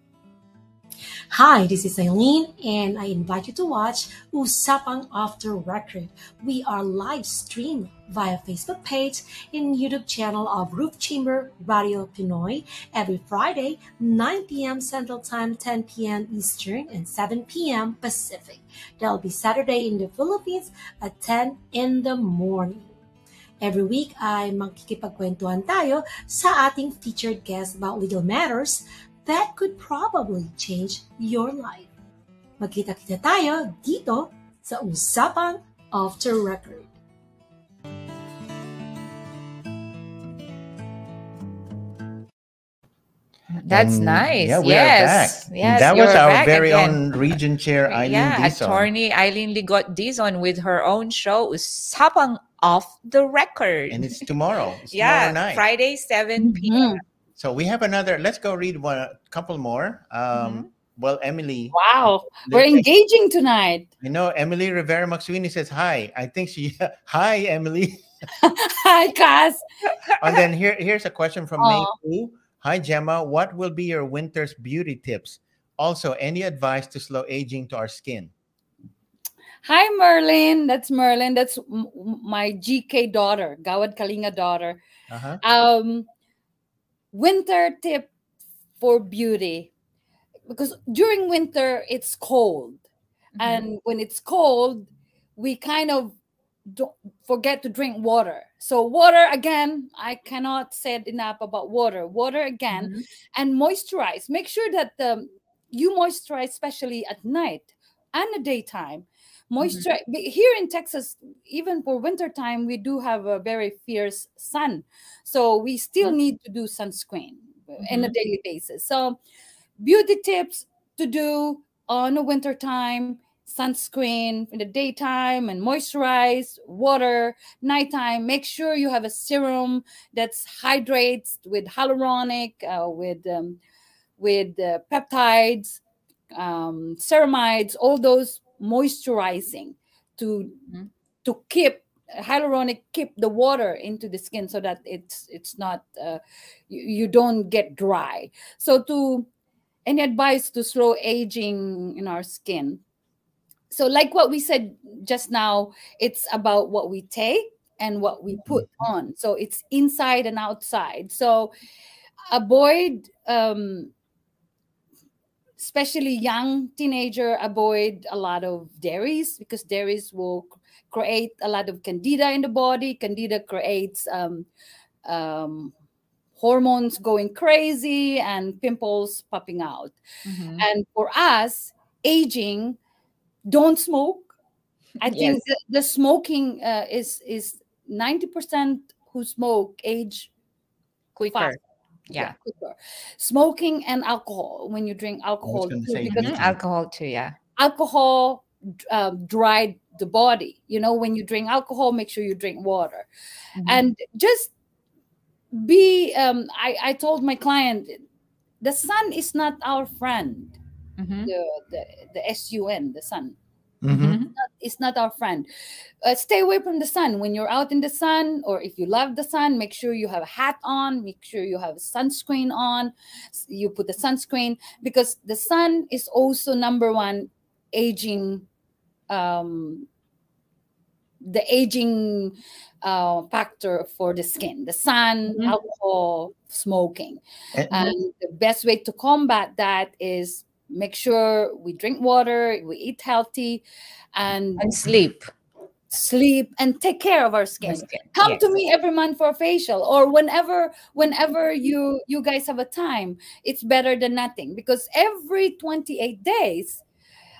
Hi, this is Eileen, and I invite you to watch Usapang Off the Record. We are live streamed via Facebook page and YouTube channel of Roof Chamber Radio Pinoy every Friday, 9 p.m. Central Time, 10 p.m. Eastern, and 7 p.m. Pacific. That'll be Saturday in the Philippines at 10 in the morning. Every week ay magkikipagkwentuhan tayo sa ating featured guest about legal matters that could probably change your life. Magkita-kita tayo dito sa Usapang Off the Record. That's And, nice. Yeah, we yes. are back. Yes, that was our back very again. own region chair, Eileen yeah, Dizon. attorney Eileen Lee Ligot Dizon with her own show, Usapang Off the Record. And it's tomorrow. It's yeah, tomorrow night. Friday, 7 p.m. Mhm. So we have another. Let's go read one, a couple more. Um, Mm-hmm. Well, Emily, Wow, we're let's- engaging tonight. You know, Emily Rivera McSweeney says hi. I think she hi Emily. Hi, Cass. and then here here's a question from May Aw. Hi Gemma, what will be your winter's beauty tips? Also, any advice to slow aging to our skin? Hi, Merlin. That's Merlin. That's m- m- my GK daughter, Gawad Kalinga daughter. Uh-huh. Um, winter tip for beauty because during winter it's cold, Mhm. and when it's cold, we kind of don't forget to drink water. So water again, I cannot say it enough about water. Water again, Mhm. and moisturize. Make sure that um, you moisturize, especially at night and the daytime. Moisturize be- here in Texas, even for winter time, we do have a very fierce sun, so we still need to do sunscreen in a Mhm. daily basis. So, beauty tips to do on the winter time: sunscreen in the daytime and moisturize, water nighttime. Make sure you have a serum that's hydrates with hyaluronic, uh, with um, with uh, peptides, um, ceramides, all those moisturizing to Mhm. to keep hyaluronic keep the water into the skin so that it's it's not uh, you, you don't get dry. So to any advice to slow aging in our skin. So like what we said just now, it's about what we take and what we put on. So it's inside and outside. So avoid um, especially young teenager avoid a lot of dairies because dairies will create a lot of candida in the body candida creates um, um, hormones going crazy and pimples popping out Mhm. and for us aging don't smoke i think Yes. the, the smoking uh, is is 90% who smoke age quicker. fast. Yeah. quicker. smoking and alcohol when you drink alcohol too, say because me Mhm. Alcohol too. Yeah. alcohol um, dried the body you know when you drink alcohol make sure you drink water Mhm. and just be um, I, I told my client the sun is not our friend Mhm. the the, the sun the sun Mhm. Mhm. it's not our friend. Uh, stay away from the sun when you're out in the sun, or if you love the sun, make sure you have a hat on, make sure you have sunscreen on. You put the sunscreen because the sun is also number one aging, um, the aging uh, factor for the skin. The sun, Mhm. alcohol, smoking. And the best way to combat that is make sure we drink water, we eat healthy, and And sleep. sleep and take care of our skin. Skin. Come Yes. to me every month for a facial or whenever whenever you you guys have a time. It's better than nothing because every 28 days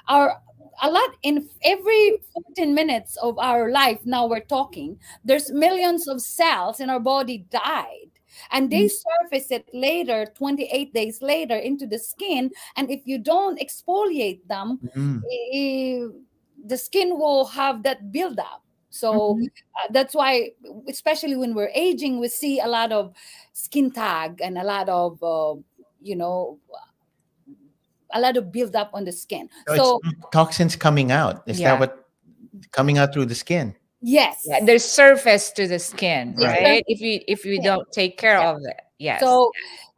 our a lot in every 14 minutes of our life now we're talking there's millions of cells in our body died and they surface it later 28 days later into the skin and if you don't exfoliate them Mm. eh, the skin will have that buildup so Mhm. uh, that's why especially when we're aging we see a lot of skin tag and a lot of uh, you know a lot of buildup on the skin So, so toxins coming out. Is Yeah. that what coming out through the skin? Yes Yeah, there's surface to the skin, Yes. right? If you if you don't take care Yeah. of it. Yes. So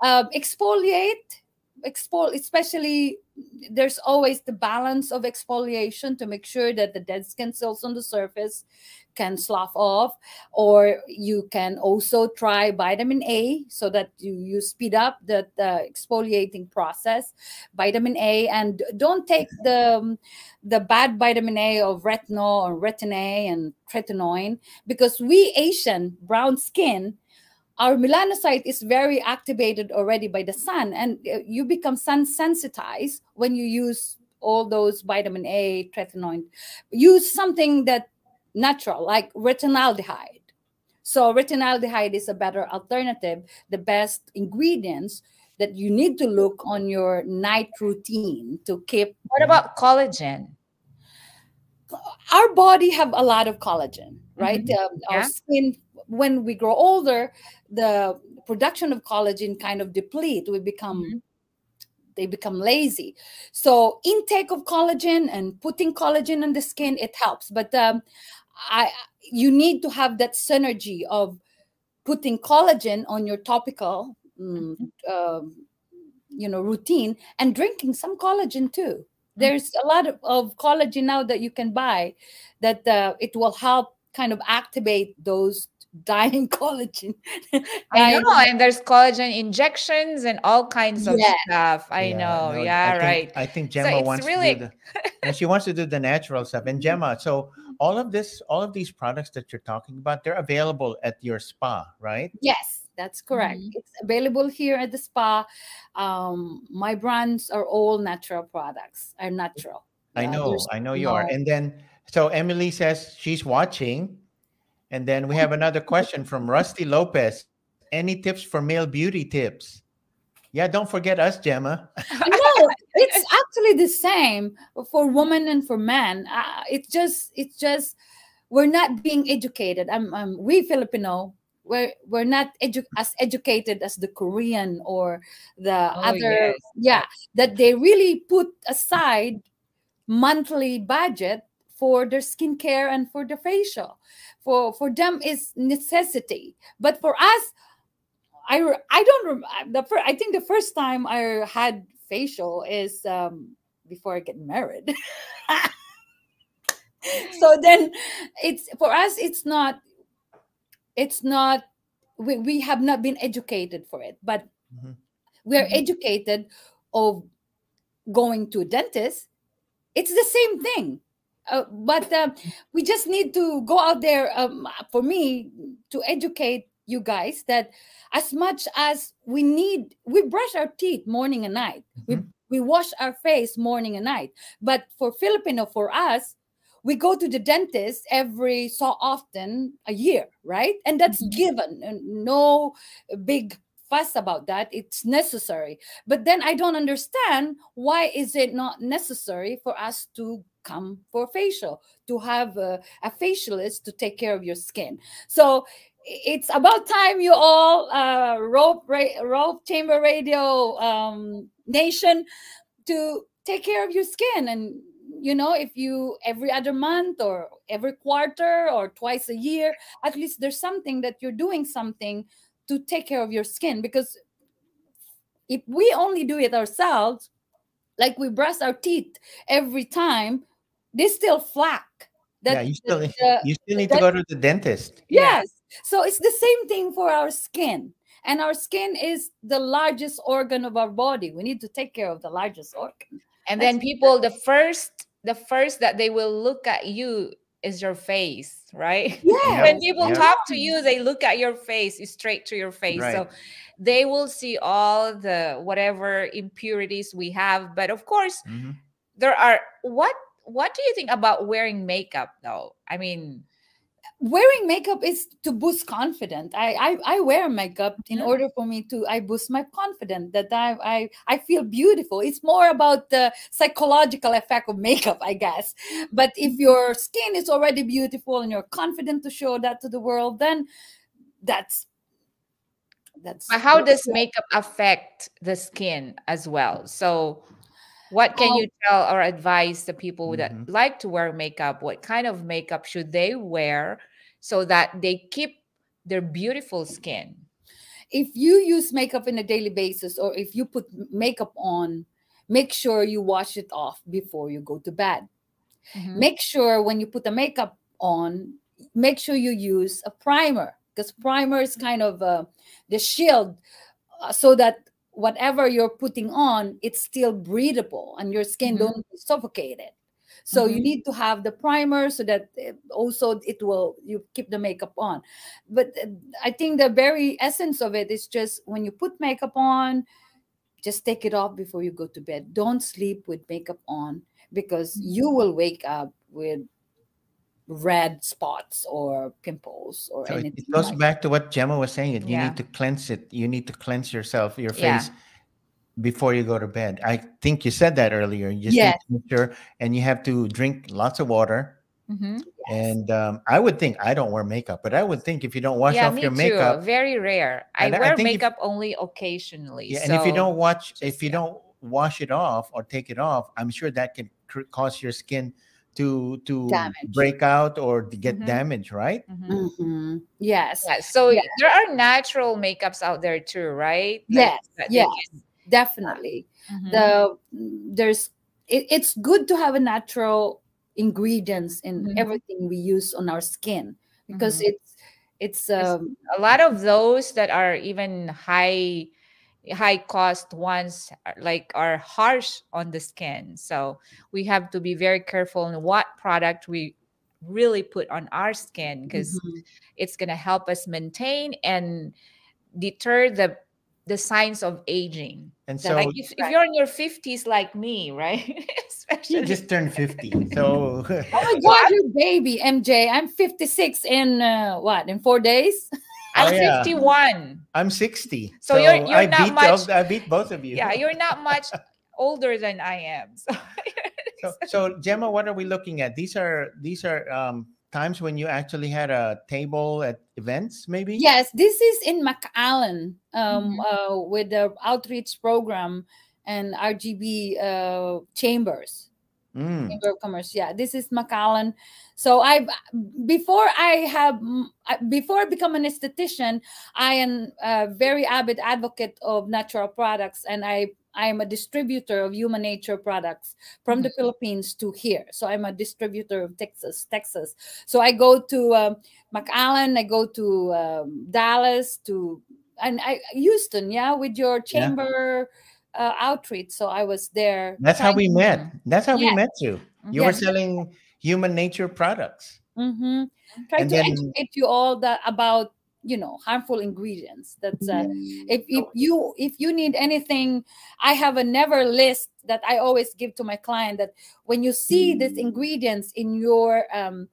um, exfoliate, expol, especially there's always the balance of exfoliation to make sure that the dead skin cells on the surface can slough off, or you can also try vitamin A so that you you speed up the, exfoliating process. Vitamin A, and don't take the um, the bad vitamin A of retinol or retin A and tretinoin because we Asian brown skin our melanocyte is very activated already by the sun and uh, you become sun sensitized when you use all those vitamin a tretinoin. Use something that natural like retinaldehyde. So retinaldehyde is a better alternative the best ingredients that you need to look on your night routine to keep what about collagen? our body have a lot of collagen right? Um, our skin when we grow older the production of collagen kind of deplete we become Mhm. they become lazy. So intake of collagen and putting collagen on the skin it helps. But um, i you need to have that synergy of putting collagen on your topical mm, um, you know routine and drinking some collagen too. There's a lot of, of collagen now that you can buy that uh, it will help kind of activate those dying collagen I know, and there's collagen injections and all kinds of Yes. stuff. I Yeah, know. no, yeah, I think, right. I think Gemma it's wants really- to do the, and she wants to do the natural stuff. And Gemma, so all of this, all of these products that you're talking about, they're available at your spa, right? Yes, that's correct. Mhm. It's available here at the spa. Um, my brands are all natural products, are natural. I know, there's I know you are. And then, so Emily says she's watching. And then we have another question from Rusty Lopez. Any tips for male beauty tips? Yeah, don't forget us, Gemma. no, it's actually the same for women and for men. Uh, it's just, it's just, we're not being educated. I'm, I'm we Filipino. We're we're not edu- as educated as the Korean or the Oh, other. yes. Yeah, that they really put aside monthly budget for their skincare and for the facial. For for them is necessity, but for us, I I don't rem- I- the fir- I think the first time I had facial is um before I get married. so then it's for us it's not it's not we, we have not been educated for it but Mhm. we are Mhm. educated of going to a dentist. It's the same thing. Uh, but uh, we just need to go out there um, for me to educate you guys that as much as we need we brush our teeth morning and night. We, we wash our face morning and night. But for filipino for us we go to the dentist every so often a year right? And that's given no big fuss about that it's necessary. But then i don't understand why is it not necessary for us to come for facial to have a, a facialist to take care of your skin. So it's about time you all uh rope rope chamber radio um nation to take care of your skin. And you know if you every other month or every quarter or twice a year at least there's something that you're doing something to take care of your skin because if we only do it ourselves like we brush our teeth every time they still flack yeah, you still the- you still need to go to the dentist. Yes. So it's the same thing for our skin. And our skin is the largest organ of our body. We need to take care of the largest organ. And then people, the first, the first that they will look at you is your face, right? Yeah. when people yeah. talk to you, they look at your face, straight to your face. So they will see all the whatever impurities we have. But of course, Mhm. there are what what do you think about wearing makeup though? I mean, Wearing makeup is to boost confidence. I I, I wear makeup in order for me to I boost my confidence that I, I I feel beautiful. It's more about the psychological effect of makeup, I guess. But if your skin is already beautiful and you're confident to show that to the world, then that's that's but how does makeup affect the skin as well? So what can Um, you tell or advise the people that like to wear makeup? What kind of makeup should they wear so that they keep their beautiful skin? if you use makeup in a daily basis or if you put makeup on make sure you wash it off before you go to bed Mhm. make sure when you put the makeup on make sure you use a primer because primer is kind of uh, the shield uh, so that whatever you're putting on it's still breathable and your skin Mhm. don't suffocate suffocated so you Mhm. need to have the primer so that uh, also it will you keep the makeup on but uh, i think the very essence of it is just when you put makeup on just take it off before you go to bed don't sleep with makeup on because you will wake up with red spots or pimples or So it, anything it goes like back to what Gemma was saying. You Yeah. need to cleanse it. You need to cleanse yourself, your Yeah. Face, before you go to bed. I think you said that earlier. You just Yes. need to sure, and you have to drink lots of water. Mhm. And um, I would think I don't wear makeup, but I would think if you don't wash yeah, off me your too. makeup, Very rare. I And I wear think if- makeup only occasionally. yeah, and if you don't watch, just- if you yeah. don't wash it off or take it off, I'm sure that can cr- cause your skin to to Damage. break out or to get Mhm. damaged, right? Mhm. Mhm. yes Yeah, so Yeah. there are natural makeups out there too, right? Like Yes, that yes. can- definitely Mhm. the there's it, it's good to have a natural ingredients in Mhm. everything we use on our skin because Mhm. it's it's um a lot of those that are even high high cost ones are, like are harsh on the skin so we have to be very careful in what product we really put on our skin because mhm. it's going to help us maintain and deter the the signs of aging And So so like if, if you're in your 50s like me right especially you just turned 50. So oh my god you baby mj i'm 56 in uh, what in four days i'm Oh, yeah. 51 I'm 60. So you're- you're I not beat much- both- I beat both of you. yeah you're not much older than i am so So, so Gemma, what are we looking at? These are these are um, times when you actually had a table at events, maybe. yes this is in mcallen um Mhm. uh, with the outreach program and RGV uh chambers Mm. Chamber of Commerce. Yeah, this is McAllen. So I, before I have, before I become an esthetician, I am a very avid advocate of natural products, and I I am a distributor of human nature products from the Philippines to here. So I'm a distributor of Texas, Texas. So I go to um, McAllen, I go to um, Dallas, to and I Houston, yeah, with your chamber uh, outreach, so I was there. That's how we met. That's how we met you. You were selling human nature products. Mm-hmm. Try And to then- educate you all that about you know harmful ingredients. That's uh, if if you if you need anything, I have a never list that I always give to my client. That when you see these ingredients in your um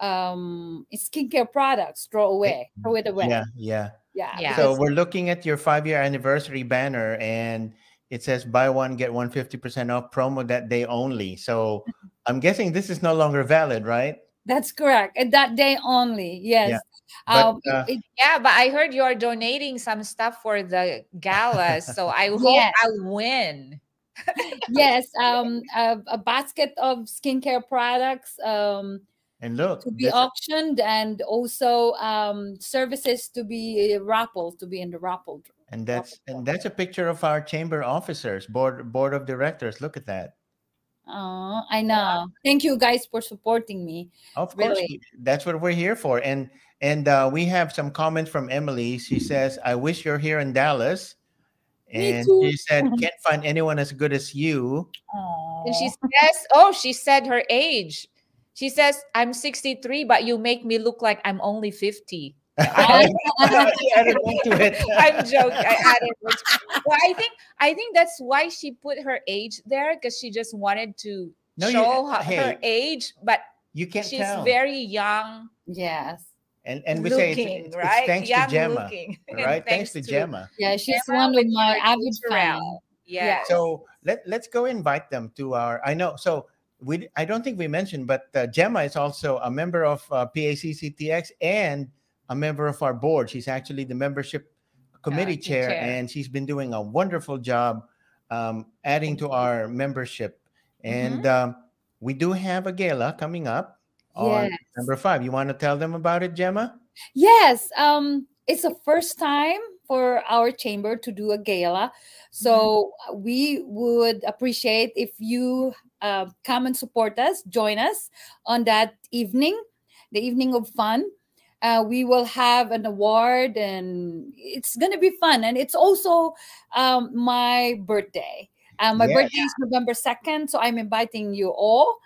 um skincare products, throw away, throw it away. Yeah, yeah. yeah. Yeah. So because- we're looking at your five year anniversary banner and it says buy one, get one 50% off promo that day only. So I'm guessing this is no longer valid, right? That's correct. And that day only. Yes. But, um, uh, Yeah, but I heard you're donating some stuff for the gala, so I hope Yes. I'll win. yes. Um, a, a basket of skincare products um, and look, to be auctioned and also um, services to be raffled, to be in the raffle. and that's and that's a picture of our chamber officers, board board of directors. Look at that. Oh, I know. Thank you guys for supporting me. Of course, Really. that's what we're here for. And and uh, we have some comments from Emily. She says, "I wish you're here in Dallas." Me And she said, "Can't find anyone as good as you." Aww. And she Aw. says, "Oh, she said her age. She says I'm 63, but you make me look like I'm only 50." She added on to it. I'm joking. I added. Which, well, I think I think that's why she put her age there because she just wanted to No, you- show her, hey, her age, but You can't she's tell. very young yes. And and we say it's, looking, it's, it's right? thanks young to Gemma, looking. Right? Thanks, to, to Gemma. Yeah, she's Gemma one of with my avid Roots fans. Yeah. So let let's go invite them to our. I know. So we I don't think we mentioned, but uh, Gemma is also a member of uh, PACCTX and a member of our board. She's actually the membership committee the chair, chair. and she's been doing a wonderful job um, adding to our membership. And um, we do have a gala coming up on Yes. number five. You want to tell them about it, Gemma? Yes, um, it's the first time for our chamber to do a gala. So uh, we would appreciate if you uh, come and support us, join us on that evening, the evening of fun. Uh, we will have an award and it's going to be fun. And it's also um, my birthday. Uh, my birthday is November 2nd. So I'm inviting you all.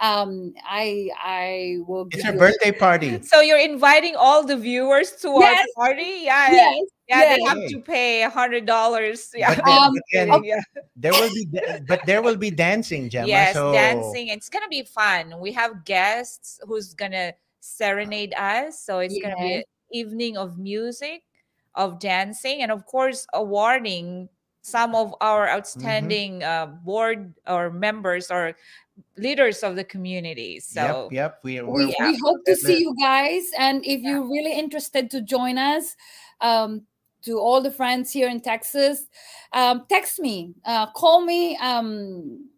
Um, I I will It's your her you- birthday party. So you're inviting all the viewers to Yes. our party? Yeah. Yes, Yeah, they have to pay a hundred dollars. Yeah. But then- Um, but then Kidding, yeah. there will be, but there will be dancing, Gemma. yes, so dancing. It's gonna be fun. We have guests who's gonna serenade us. So it's gonna be an evening of music, of dancing, and of course awarding some of our Mm-hmm. outstanding uh, board or members or leaders of the community. So yep, yep. We, we, we're, we hope to see you guys and if you're really interested to join us um, to all the friends here in texas um, text me uh, call me um,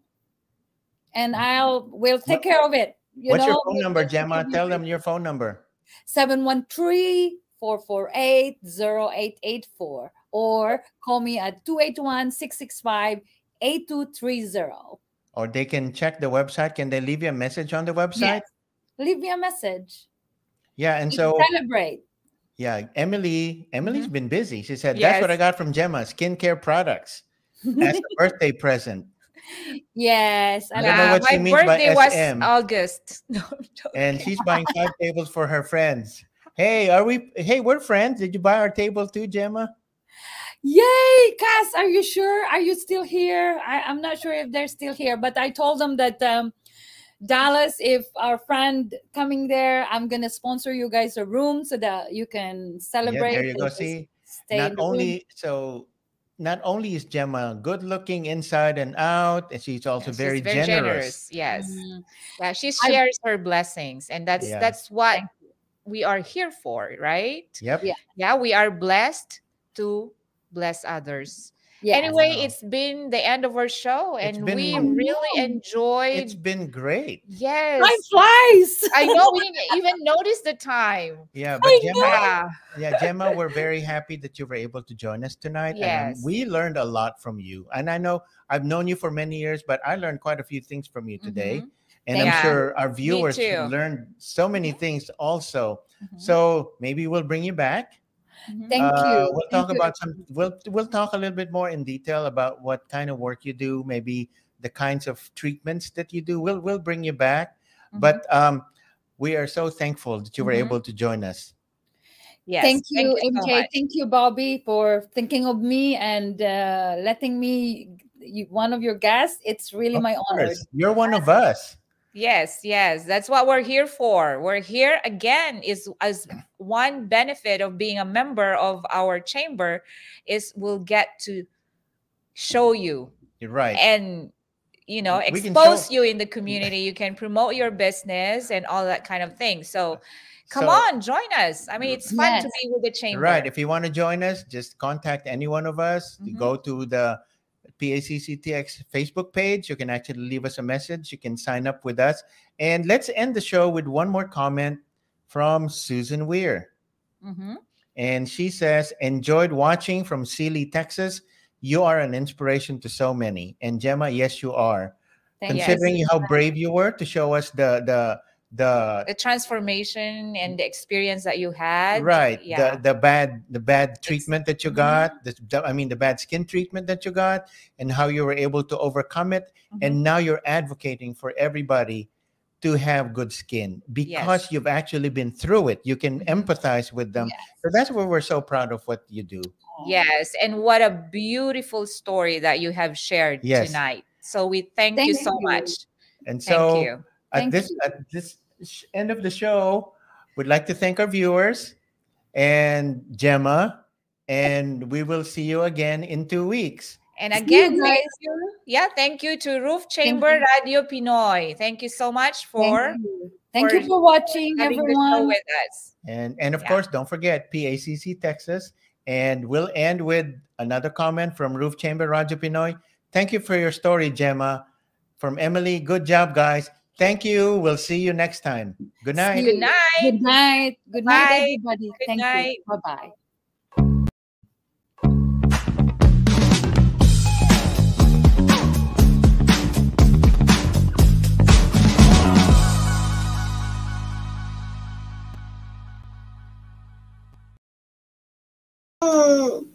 and i'll we'll take What- care of it you what's your phone number, Gemma? Tell them your phone number. 713-448-0884 or call me at 281-665-8230 Or they can check the website. Can they leave you a message on the website? Yes. leave me a message Yeah. And We so, celebrate yeah, Emily, Emily's Mm-hmm. been busy. She said, That's what I got from Gemma skincare products as a birthday present. yes I don't know yeah, what she my birthday was SM. August. No, And she's buying five tables for her friends. Hey, are we? Hey, we're friends. Did you buy our table too, Gemma? Yay, Cass, are you sure? Are you still here? I, I'm not sure if they're still here, but I told them that um, Dallas, if our friend coming there, I'm gonna sponsor you guys a room so that you can Yeah, celebrate. there you go. See, stay not the room. only so not only is Gemma good looking inside and out, and she's also She's very, generous. Yes. Mhm. Yeah, she I- shares her blessings, and that's Yeah. that's what we are here for, right? Yep. Yeah. Yeah, we are blessed to bless others. Yes. Anyway, it's been the end of our show, and been- we I really know. enjoyed. It's been great. yes, Time flies. I know we didn't even notice the time. Yeah, but I Gemma, Yeah, yeah, Gemma, we're very happy that you were able to join us tonight. And Yes. we learned a lot from you. And I know I've known you for many years, but I learned quite a few things from you today. Mhm. And Thank I'm sure our viewers learned so many things also. Mhm. So maybe we'll bring you back. Mhm. Thank Uh, you. We'll Thank talk you. about some. We'll we'll talk a little bit more in detail about what kind of work you do, maybe the kinds of treatments that you do. We'll we'll bring you back. Mhm. But um, we are so thankful that you were Mhm. able to join us. yes, Thank you, so MJ. much. Thank you, Bobby, for thinking of me and uh, letting me you, one of your guests. It's really Of my honor. You're one of us. Yes, yes, that's what we're here for. We're here again is as one benefit of being a member of our chamber is we'll get to show you You're right. and you know We expose show- you in the community. You can promote your business and all that kind of thing. So come So- on, join us. I mean, it's fun to be with the chamber. Right. If you want to join us, just contact any one of us. You Mhm. Go to the PACCTX Facebook page. You can actually leave us a message. You can sign up with us. And let's end the show with one more comment from Susan Weir. Mhm. And she says, enjoyed watching from Sealy, Texas. You are an inspiration to so many. And Gemma, yes, you are. Thank you. Considering how brave you were to show us the the the The transformation and the experience that you had. right Yeah. the the bad the bad treatment that you Mhm. got the, the- i mean the bad skin treatment that you got and how you were able to overcome it Mhm. and now you're advocating for everybody to have good skin because Yes. you've actually been through it you can Mhm. empathize with them Yes. so that's why we're so proud of what you do Yes, and what a beautiful story that you have shared Yes. tonight. So we thank, you so you. much. and Thank so you. at Thank this you. at this sh- end of the show we'd like to thank our viewers and gemma and we will see you again in two weeks And See you again, guys. thank you. Yeah, thank you to Roof Chamber. Radio Pinoy. Thank you so much for Thank you. Thank you for for watching, having the show everyone. with us. And and of Yeah. course, don't forget PACC Texas. And we'll end with another comment from Roof Chamber Radio Pinoy. Thank you for your story, Gemma. From Emily, good job, guys. Thank you. We'll see you next time. Good See night. you. Good night. Good night. Good night, Bye. everybody. Good Thank night. you. Bye bye. Mm.